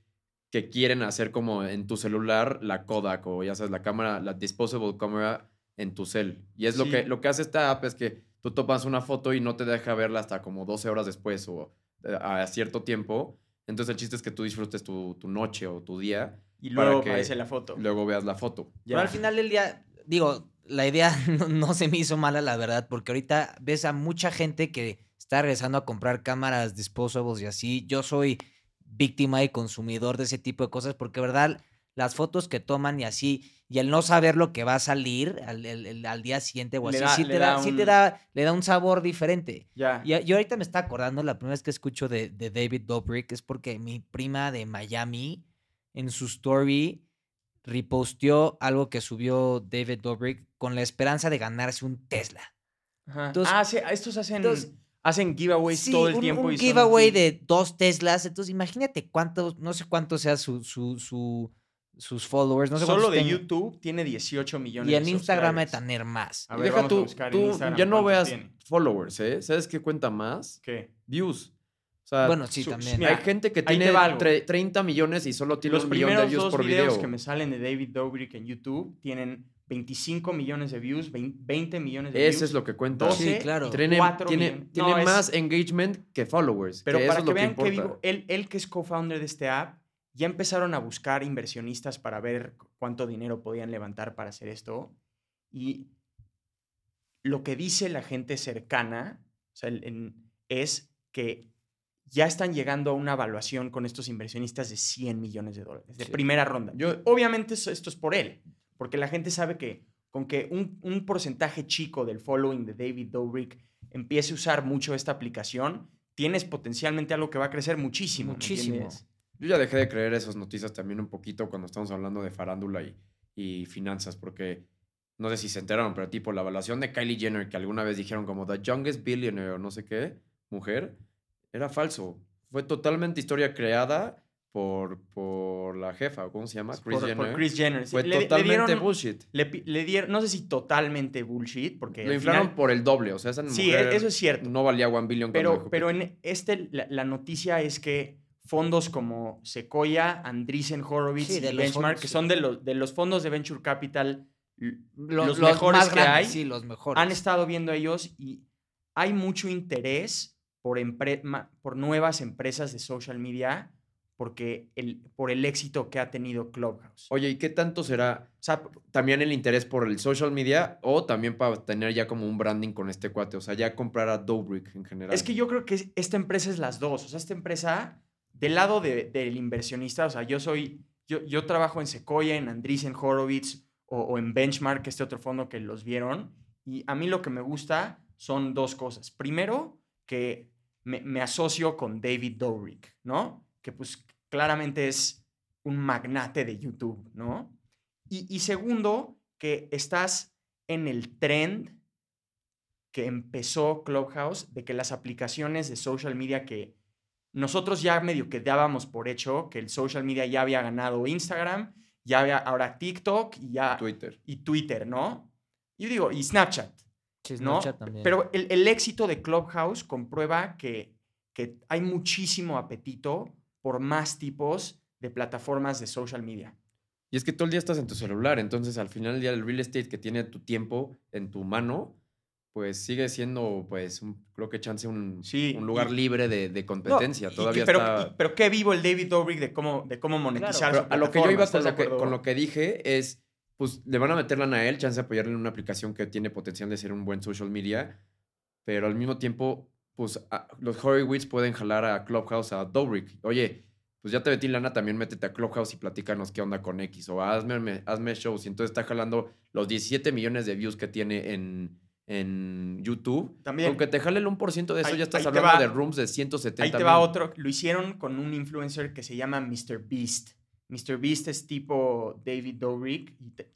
que quieren hacer como en tu celular la Kodak o ya sabes, la cámara, la disposable camera en tu cel. Y es lo, que, lo que hace esta app es que tú tomas una foto y no te deja verla hasta como 12 horas después o eh, a cierto tiempo. Entonces el chiste es que tú disfrutes tu, tu noche o tu día Y para luego que aparece la foto. luego veas la foto. Ya. Pero al final del día, digo, la idea no, no se me hizo mala, la verdad, porque ahorita ves a mucha gente que está regresando a comprar cámaras disposables y así. Yo soy víctima y consumidor de ese tipo de cosas, porque, verdad, las fotos que toman y así, y el no saber lo que va a salir al, día siguiente o así, da- sí, te da, da sí te da, le da un sabor diferente. Ya. Y yo ahorita me está acordando, la primera vez que escucho de, de David Dobrik es porque mi prima de Miami en su story reposteó algo que subió David Dobrik con la esperanza de ganarse un Tesla. Ajá. Entonces- ah, sí, estos hacen, entonces- hacen giveaways Sí, todo el un, tiempo. un y giveaway de dos Teslas. Entonces, imagínate cuántos, no sé cuánto sea su, su, su- sus followers. No sé Solo de. YouTube tiene 18 millones Y en de Instagram de tener más. A ver, deja vamos a tú, buscar en tú Instagram ya no veas tiene. followers, ¿eh? ¿Sabes qué cuenta más? ¿Qué? Views. O sea, Bueno, sí, su- también. mira, hay gente que tiene va algo. tre- 30 millones y solo tiene Los un millón de primeros views dos por videos video. que me salen de David Dobrik en YouTube tienen 25 millones de views, 20 millones de views. Eso es lo que cuenta. 12 Sí, claro. Tiene, tiene, tiene No, es- más engagement que followers. Pero que para eso es que lo vean que importa. vivo, él, él que es co-founder de este app, ya empezaron a buscar inversionistas para ver cu- cuánto dinero podían levantar para hacer esto. Y lo que dice la gente cercana o sea, el- en- es que ya están llegando a una evaluación con estos inversionistas de 100 millones de dólares, de Sí. primera ronda. Yo- Obviamente esto es por él, porque la gente sabe que con que un, un porcentaje chico del following de David Dobrik empiece a usar mucho esta aplicación, tienes potencialmente algo que va a crecer muchísimo. ¿me Muchísimo. Yo ya dejé de creer esas noticias también un poquito cuando estamos hablando de farándula y, y finanzas, porque no sé si se enteraron, pero tipo la evaluación de Kylie Jenner, que alguna vez dijeron como The Youngest Billionaire o no sé qué, mujer, era falso. Fue totalmente historia creada por, por la jefa, ¿cómo se llama? Por, por Jenner. sí. Fue Le- le totalmente dieron- bullshit. Le, le dieron, no sé si totalmente bullshit, porque Lo inflaron final- por el doble, o sea, esa Sí, mujer eso es cierto. no valía one billion. Pero, pero en este, la, la noticia es que fondos como Sequoia, Andreessen Horowitz Sí, y los Benchmark, fondos, que son de los, de los fondos de Venture Capital l- Lo- los, mejores más que grandes, hay Sí, los mejores. han estado viendo ellos y hay mucho interés por, por nuevas empresas de social media porque el, por el éxito que ha tenido Clubhouse. Oye, ¿y qué tanto será O sea, también el interés por el social media o también para tener ya como un branding con este cuate? O sea, ya comprar a Dobrik en general. Es que yo creo que es- esta empresa es las dos. O sea, esta empresa, del lado de- del inversionista, o sea, yo soy, yo, trabajo en Sequoia, en Andreessen Horowitz o, o en Benchmark, este otro fondo que los vieron. Y a mí lo que me gusta son dos cosas. Primero, que me, me asocio con David Dobrik, ¿no? Que pues claramente es un magnate de YouTube, ¿no? Y, y segundo, que estás en el trend que empezó Clubhouse, de que las aplicaciones de social media que nosotros ya medio que dábamos por hecho, que el social media ya había ganado Instagram, ya había ahora TikTok y ya Twitter. y Twitter, ¿no? Y digo, y Snapchat, Sí, ¿no? También. Pero el, el éxito de Clubhouse comprueba que, que hay muchísimo apetito por más tipos de plataformas de social media. Y es que todo el día estás en tu celular, entonces al final del día el real estate que tiene tu tiempo en tu mano, pues sigue siendo, pues, un- creo que chance un, Sí, un lugar y- libre de, competencia. Todavía pero, está... y- pero qué vivo el David Dobrik de cómo, de cómo monetizar Pero su a lo que yo iba ¿estás con lo, que, con lo que dije es, pues le van a meter lana a él, chance de apoyarle en una aplicación que tiene potencial de ser un buen social media, pero al mismo tiempo, pues a- los Horowitz pueden jalar a Clubhouse, a Dobrik. Oye, pues ya te metí lana, también métete a Clubhouse y platícanos qué onda con X, o hazme, me- hazme shows. Y entonces está jalando los 17 millones de views que tiene en, en YouTube. También. Aunque te jale el 1% de eso, Ahí- ya estás hablando va- de rooms de 170 Ahí te va mil. otro. Lo hicieron con un influencer que se llama Mr. Beast. Mr. Beast es tipo David Dobrik.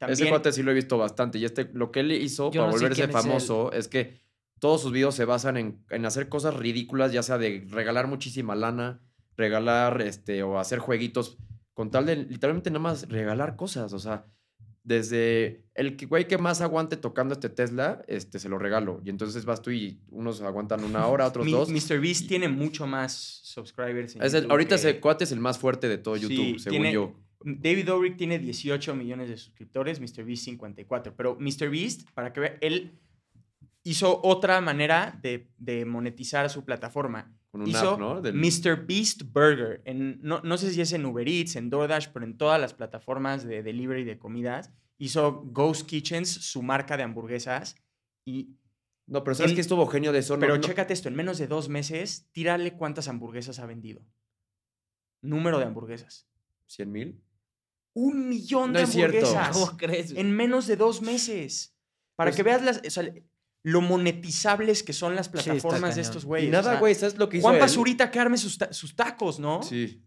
Ese cuate sí lo he visto bastante. Y este, lo que él hizo Yo para no volverse es famoso es, que todos sus videos se basan en, en hacer cosas ridículas, ya sea de regalar muchísima lana, regalar este, o hacer jueguitos, con tal de literalmente nada más regalar cosas. O sea, desde el que- güey que más aguante tocando este Tesla, este, se lo regalo. Y entonces vas tú y unos aguantan una hora, otros Mi- dos. Mr. Beast y- tiene mucho más subscribers. en Es el- ahorita ese cuate es el más fuerte de todo Sí, YouTube, según tiene- yo. David Dobrik tiene 18 millones de suscriptores, Mr. Beast 54. Pero Mr. Beast, para que vean, él hizo otra manera de, de monetizar su plataforma. Con un hizo app, ¿no? Del- Mr. Beast Burger. En, no, no sé si es en Uber Eats, en DoorDash, pero en todas las plataformas de delivery de comidas. Hizo Ghost Kitchens, su marca de hamburguesas. Y, No, pero ¿sabes en- qué estuvo genio de eso? Pero no- chécate esto, en menos de dos meses, tírale cuántas hamburguesas ha vendido. Número de hamburguesas. ¿100 mil? Un millón No de es cierto. hamburguesas. ¿Cómo crees? En menos de dos meses. Para Pues- que veas las, o sea, lo monetizables que son las plataformas de estos Y güeyes. nada, o sea, güey, ¿sabes lo que hizo Juan él? Pazurita que arme sus, ta- sus tacos, ¿no? Sí.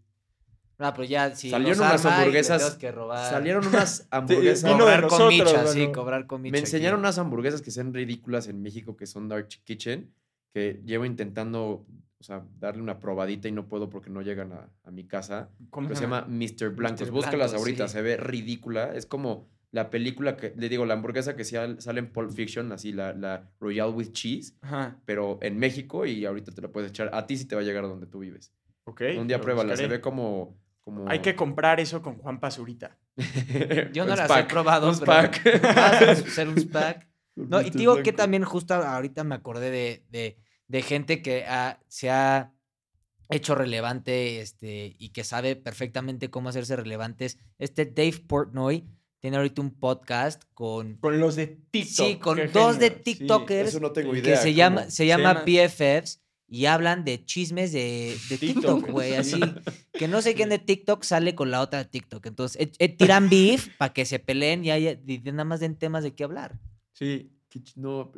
Ah, pero ya, si Salieron unas arma y hamburguesas- que robar. Salieron unas hamburguesas. de cobrar con nosotros, micha, mano. sí, cobrar con micha. Me aquí. enseñaron unas hamburguesas que sean ridículas en México, que son Dark Kitchen, que llevo intentando, o sea, darle una probadita y no puedo porque no llegan a, a mi casa. ¿Cómo Que se llama Mr. Blancos. Mr. Búscalas Blancos, ahorita, sí. se ve ridícula. Es como la película que, le digo, la hamburguesa que sale en Pulp Fiction, así, la, la Royal with Cheese, Ajá, pero en México y ahorita te la puedes echar. A ti sí te va a llegar a donde tú vives. ok. Un día pruébala, se ve como... como... Hay que comprar eso con Juan Pazurita. Yo no las he probado. un pero- spack. Ah, hacer un spack. No, y te digo que también justo ahorita me acordé de, de, de gente que ha- se ha hecho relevante este, y que sabe perfectamente cómo hacerse relevantes. Este Dave Portnoy tiene ahorita un podcast con, Con los de TikTok. sí, con qué dos de sí. TikTokers Eso no tengo que idea. se ¿cómo? llama, se Se llama BFFs y hablan de chismes de, de TikTok, güey, sí. así. Que no sé quién de TikTok sale con la otra de TikTok. Entonces, eh, eh, tiran beef para que se peleen y, haya, y nada más den temas de qué hablar. Sí. No,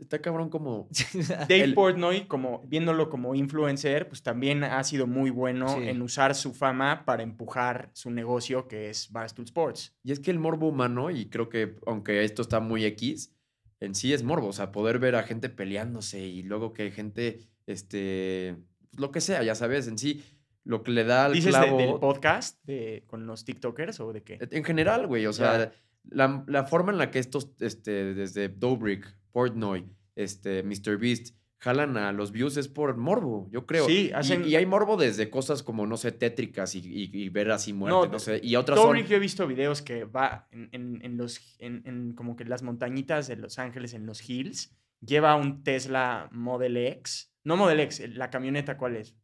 está cabrón como... Dave El- Portnoy, como, viéndolo como influencer, pues también ha sido muy bueno Sí. en usar su fama para empujar su negocio que es Barstool Sports. Y es que el morbo humano, y creo que aunque esto está muy X, en sí es morbo. O sea, poder ver a gente peleándose y luego que gente, este, pues, lo que sea, ya sabes, en sí, lo que le da al ¿Dices de- clavo... del podcast de, con los TikTokers o de qué? En general, güey, o sea, Ya. la, la forma en la que estos, este, desde Dobrik, Portnoy, este, Mr. Beast, jalan a los views es por morbo, yo creo. Sí, hacen- y, hay morbo desde cosas como, no sé, tétricas y, y- y ver así muerte, no, No, sé. Y otras son... Yo he visto videos que va en, en- en los, en, en como que las montañitas de Los Ángeles, en los hills, lleva un Tesla Model X. No Model X, la camioneta, ¿cuál es?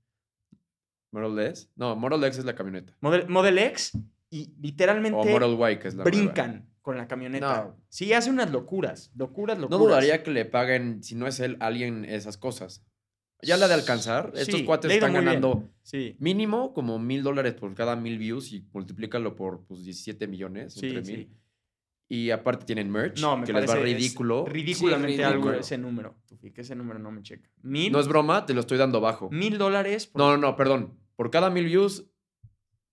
¿Model S? No, Model X es la camioneta. Model, Model X y literalmente O Model Y, que es la nueva. Con la camioneta. No. Sí, hace unas locuras, locuras, No locuras. dudaría que le paguen, si no es él, alguien esas cosas. Ya la de alcanzar, estos Sí, cuates ha ido están ganando Sí, mínimo como mil dólares por cada mil views y multiplícalo por pues, 17 millones Sí, entre sí. mil. Y aparte tienen merch, no, me que les va ridículo. ridículamente Sí, algo ridículo. ese número. Que ese número no me checa. Mil, No es broma, te lo estoy dando bajo. mil dólares. por- No, no, no, perdón. Por cada mil views,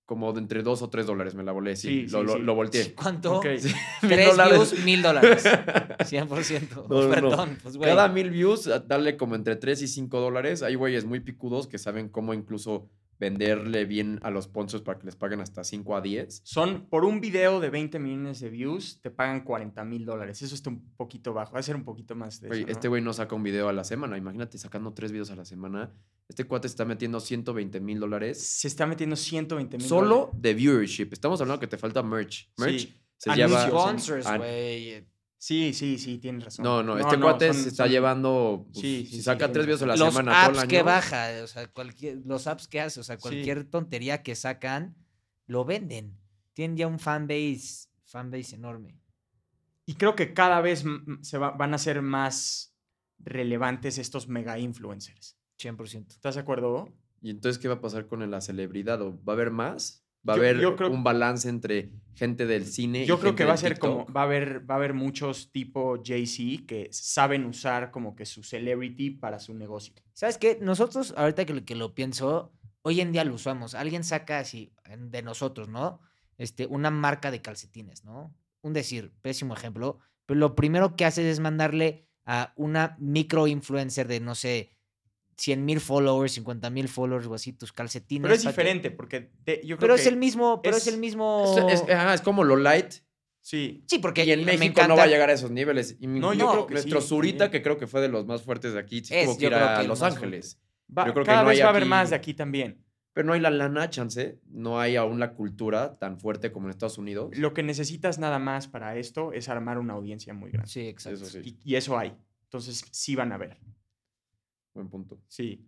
como de entre dos o tres dólares me la volé. Sí, Sí, lo, sí, lo, sí. lo volteé. ¿Cuánto? Ok. Mil Tres views, mil dólares. 100%. No, no, no. Perdón, pues güey. Cada mil views, a- darle como entre 3 y 5 dólares. Hay güeyes muy picudos que saben cómo incluso venderle bien a los sponsors para que les paguen hasta 5 a 10. Son por un video de 20 millones de views, te pagan 40 mil dólares. Eso está un poquito bajo. Va a ser un poquito más de eso, ¿no? Este güey no saca un video a la semana. Imagínate sacando 3 videos a la semana. Este cuate se está metiendo 120 mil dólares Se está metiendo 120 mil solo de viewership. Estamos hablando que te falta merch. Merch Sí. se Anuncios. lleva... Sponsors, güey. Sí, sí, sí, tienes razón. No, no, este cuate son- se está son- llevando. pues, Sí, sí, si sí, saca sí, tres sí. videos a la los semana todo el apps año. que baja, o sea, cualquier, los apps que hace, o sea, Sí. cualquier tontería que sacan, lo venden. Tienen ya un fanbase, fanbase enorme. Y creo que cada vez se va- van a ser más relevantes estos mega influencers. 100%. ¿Estás de acuerdo? ¿Y entonces qué va a pasar con la celebridad? ¿O ¿Va a haber más? ¿Va a Yo- haber yo creo- un balance entre gente del cine Yo y creo gente que va a ser como, va a haber, va a haber muchos tipo Jay-Z que saben usar como que su celebrity para su negocio. ¿Sabes qué? Nosotros, ahorita que lo, que lo pienso, hoy en día lo usamos. Alguien saca así, de nosotros, ¿no? Este, una marca de calcetines, ¿no? Un decir, pésimo ejemplo, pero lo primero que haces es mandarle a una micro influencer de, no sé, 100 mil followers, 50 mil followers o así, tus calcetines. Pero es pa' que- diferente porque de- yo creo Pero que... es el mismo, pero es, es- el mismo... Es, es- ajá, es como lo light. Sí. Sí, porque Y en me México no va a llegar a esos niveles. Y No, yo No, creo que nuestro sí, Zurita, también. que creo que fue de los más fuertes de aquí, sí Es, tuvo que yo ir creo a que Los Ángeles. Va- Yo creo que cada no vez hay va a haber más de aquí también. Pero no hay la lana, chance. No hay aún la cultura tan fuerte como en Estados Unidos. Lo que necesitas nada más para esto es armar una audiencia muy grande. Sí, exacto. Eso sí, Y, y eso hay. Entonces sí van a ver. Buen punto. Sí.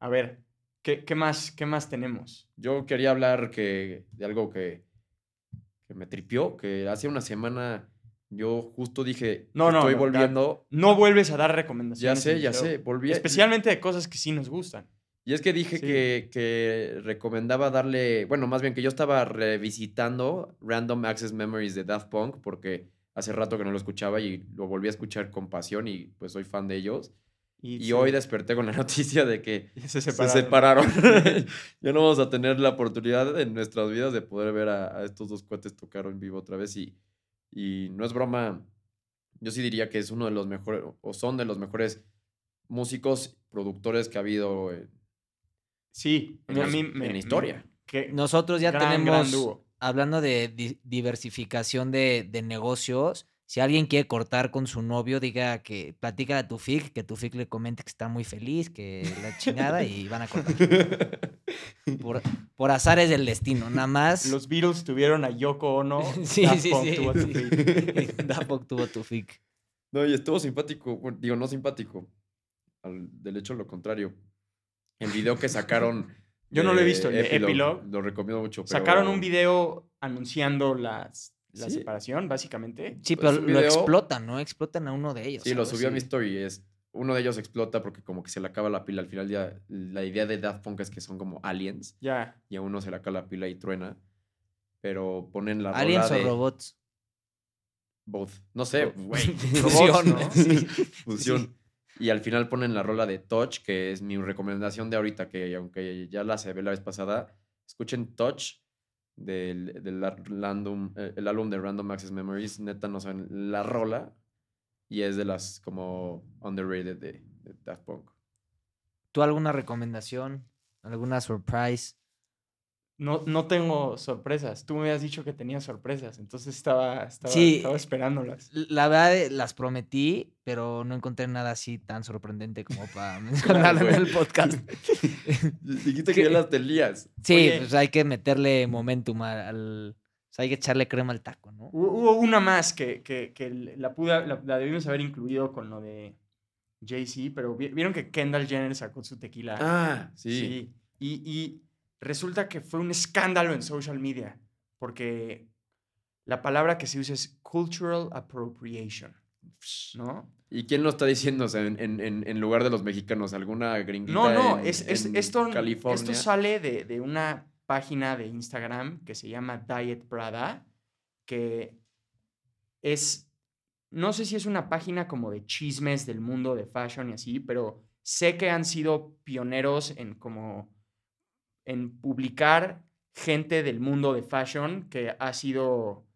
A ver, ¿qué, qué más, qué más tenemos? Yo quería hablar que, de algo que, que me tripió, que hace una semana yo justo dije, No, no, estoy no, volviendo. No vuelves a dar Ya recomendaciones. sé, en ya sé, volví. Especialmente de cosas que sí nos gustan. Y es que dije Sí. que, que recomendaba darle, bueno, más bien que yo estaba revisitando Random Access Memories de Daft Punk porque hace rato que no lo escuchaba y lo volví a escuchar con pasión y pues soy fan de ellos. Y sí, hoy desperté con la noticia de que se se separaron. ya no vamos a tener la oportunidad en nuestras vidas de poder ver a, a estos dos cuates tocar en vivo otra vez. Y, y no es broma, yo sí diría que es uno de los mejores, o son de los mejores músicos, productores que ha habido en, Sí, en a mí en me- historia. que- Nosotros ya gran, tenemos, hablando de di- diversificación de, de negocios, si alguien quiere cortar con su novio, diga que platica a tu FIC, que tu FIC le comente que está muy feliz, que la chingada y van a cortar. Por, por azares del destino, nada más. Los Beatles tuvieron a Yoko Ono. Sí, Daft sí, Punk sí, tuvo. Daft Punk tuvo tu FIC. No, y estuvo simpático. bueno, digo, no simpático. Al, del hecho, lo contrario. El video que sacaron. Yo no lo he visto, el Epilogue. Lo recomiendo mucho. pero- Sacaron un video anunciando las, la Sí. separación, básicamente. Sí, Pues, pero lo video- explotan, ¿no? Explotan a uno de ellos. Sí, lo subió a mi story. Es, uno de ellos explota porque como que se le acaba la pila. Al final ya la idea de Daft Punk es que son como aliens. Ya. Y a uno se le acaba la pila y truena. Pero ponen la ¿Aliens rola o de robots? Both. No sé, güey. Fusión, ¿no? Sí. Fusión. Y al final ponen la rola de Touch, que es mi recomendación de ahorita, que aunque ya la se ve la vez pasada, escuchen Touch del, del random, eh, el álbum de Random Access Memories. Neta, no saben la rola. Y es de las como underrated de, de Daft Punk. ¿Tú alguna recomendación? ¿Alguna surprise? No, no tengo sorpresas. Tú me habías dicho que tenía sorpresas, entonces estaba, estaba, Sí. estaba esperándolas. La verdad, eh, las prometí, pero no encontré nada así tan sorprendente como para mencionarlo en el podcast. Dijiste que ya las tenías. Sí, Oye. pues hay que meterle momentum al, al- o sea, hay que echarle crema al taco, ¿no? Hubo hubo una más que, que, que la, pude, la, la debimos haber incluido con lo de Jay-Z, pero vi- vieron que Kendall Jenner sacó su tequila. Ah, sí. Sí. Y, y resulta que fue un escándalo en social media, porque la palabra que se usa es cultural appropriation, ¿no? ¿Y quién lo está diciendo? O sea, en, en- en- en lugar de los mexicanos, ¿alguna gringuita No, no, en- es, es- en esto, California? esto sale de, de una página de Instagram que se llama Diet Prada, que es, no sé si es una página como de chismes del mundo de fashion y así, pero sé que han sido pioneros en como, en publicar gente del mundo de fashion que ha sido,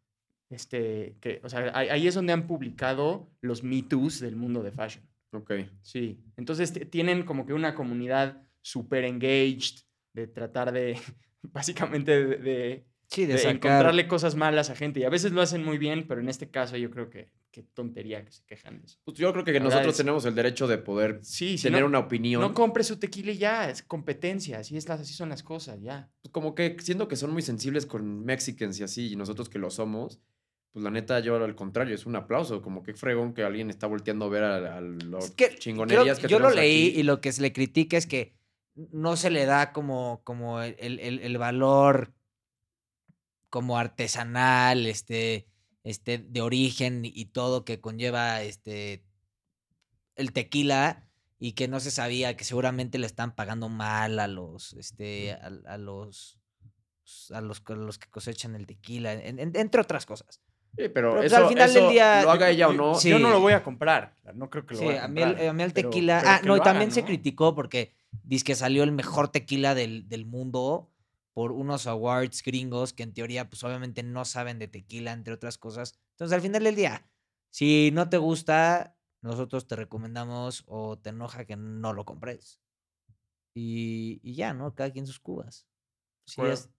este, que, o sea, ahí- ahí es donde han publicado los Me Too's del mundo de fashion. Ok. Sí, entonces tienen como que una comunidad súper engaged de tratar de, básicamente, de, de- Sí, de, de encontrarle cosas malas a gente. Y a veces lo hacen muy bien, pero en este caso yo creo que qué tontería que se quejan de eso. Pues yo creo que nosotros es- tenemos el derecho de poder Sí, si tener no, una opinión. no compre su tequila y ya, es competencia, así, es las, así son las cosas, ya. pues, como que siento que son muy sensibles con Mexicans y así, y nosotros que lo somos, pues la neta, yo al contrario, es un aplauso, como que fregón que alguien está volteando a ver a, a los Es que creo- chingonerías que yo lo leí aquí. y lo que se le critica es que no se le da como, como el, el- el valor como artesanal, este, este, de origen y todo que conlleva este el tequila y que no se sabía que seguramente le están pagando mal a los este a, a los a los, a los que cosechan el tequila, en- en- entre otras cosas. Sí, pero, Pero, pues, eso, al final del eso día, lo haga yo- ella o yo- no. sí. Yo no lo voy a comprar, no creo que lo Sí, vaya a mí, el, comprar, a mí el tequila. pero ah, no, y también hagan, se ¿no? criticó porque dice que salió el mejor tequila del, del mundo por unos awards gringos que en teoría, pues obviamente no saben de tequila, entre otras cosas. Entonces, al final del día, si no te gusta, nosotros te recomendamos o te enoja que no lo compres. Y, y ya, ¿no? Cada quien sus cubas. Sí acuerdo. es-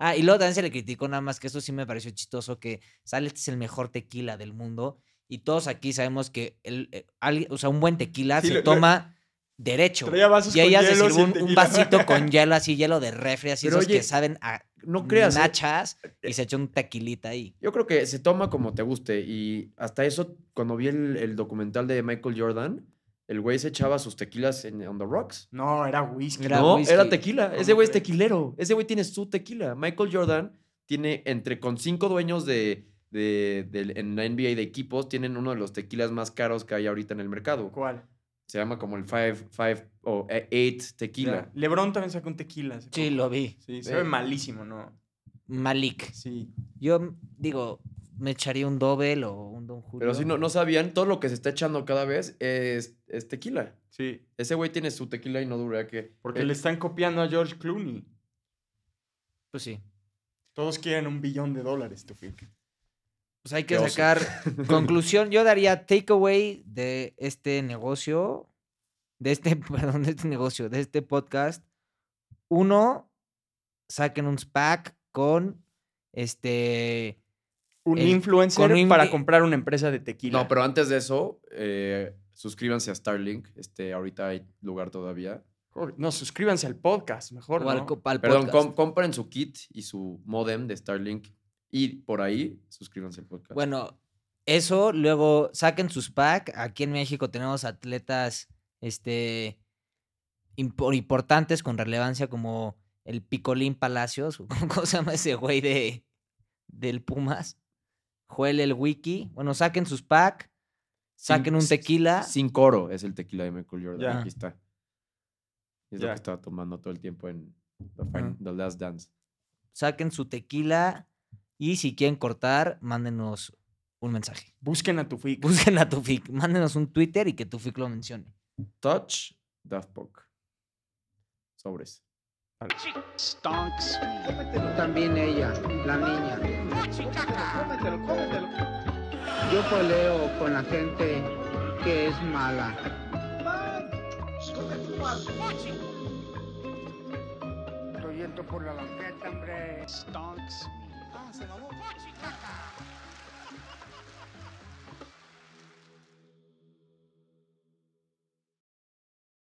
Ah, y luego también se le criticó nada más que eso sí me pareció chistoso, que sale, este es el mejor tequila del mundo. Y todos aquí sabemos que el, eh, o sea, un buen tequila Sí, se lo- lo- toma derecho. Traía vasos Y con ella se hielos y sirvió un, un vasito con hielo así, hielo de refri, así Pero esos oye, que saben a No creas. ¿eh? nachas y se echó un tequilita ahí. Yo creo que se toma como te guste. Y hasta eso, cuando vi el, el documental de Michael Jordan, el güey se echaba sus tequilas en On the Rocks. No, era whisky. Era no, whisky. era tequila. Ese ¿Cómo güey es tequilero. Ese güey tiene su tequila. Michael Jordan tiene entre con cinco dueños de, de, del- en la NBA de equipos, tienen uno de los tequilas más caros que hay ahorita en el mercado. ¿Cuál? Se llama como el five, five o eh, eight tequila. Lebron también sacó un tequila. Sí, lo vi. Sí, se Ve. ve malísimo, ¿no? Malik. Sí. Yo digo, me echaría un Dobel o un Don Julio. Pero si no, no sabían, todo lo que se está echando cada vez es, es tequila. Sí. Ese güey tiene su tequila y no dura que. Porque eh, le están copiando a George Clooney. Pues sí. Todos quieren un billón de dólares, Tufik. Pues hay que Qué oso. sacar conclusión. Yo daría takeaway de este negocio, de este, perdón, de este negocio, de este podcast. Uno, saquen un SPAC con este. Un El- influencer con un para comprar una empresa de tequila. No, pero antes de eso, eh, suscríbanse a Starlink. Este, ahorita hay lugar todavía. No, suscríbanse al podcast, mejor, o al ¿no? co- al Perdón, podcast. com- compren su kit y su modem de Starlink. Y por ahí, suscríbanse al podcast. Bueno, eso, luego saquen sus pack. Aquí en México tenemos atletas este, impor- importantes con relevancia como el Picolín Palacios, o ¿cómo se llama ese güey de, del Pumas? Joel el Wiki. Bueno, saquen sus pack, saquen un tequila. Sin coro es el tequila de Michael Jordan. Ya. Aquí está. Es lo que estaba tomando todo el tiempo en The Last Dance. saquen su tequila y si quieren cortar, mándenos un mensaje. Busquen a Tufik. Busquen a Tufik, mándenos un Twitter y que Tufik lo mencione. Touch Daft Punk. Sobres. Stonks. También ella, la niña. Yo peleo con la gente que es mala. Estoy en por la banqueta, hombre. Stonks. senão não pode cagar.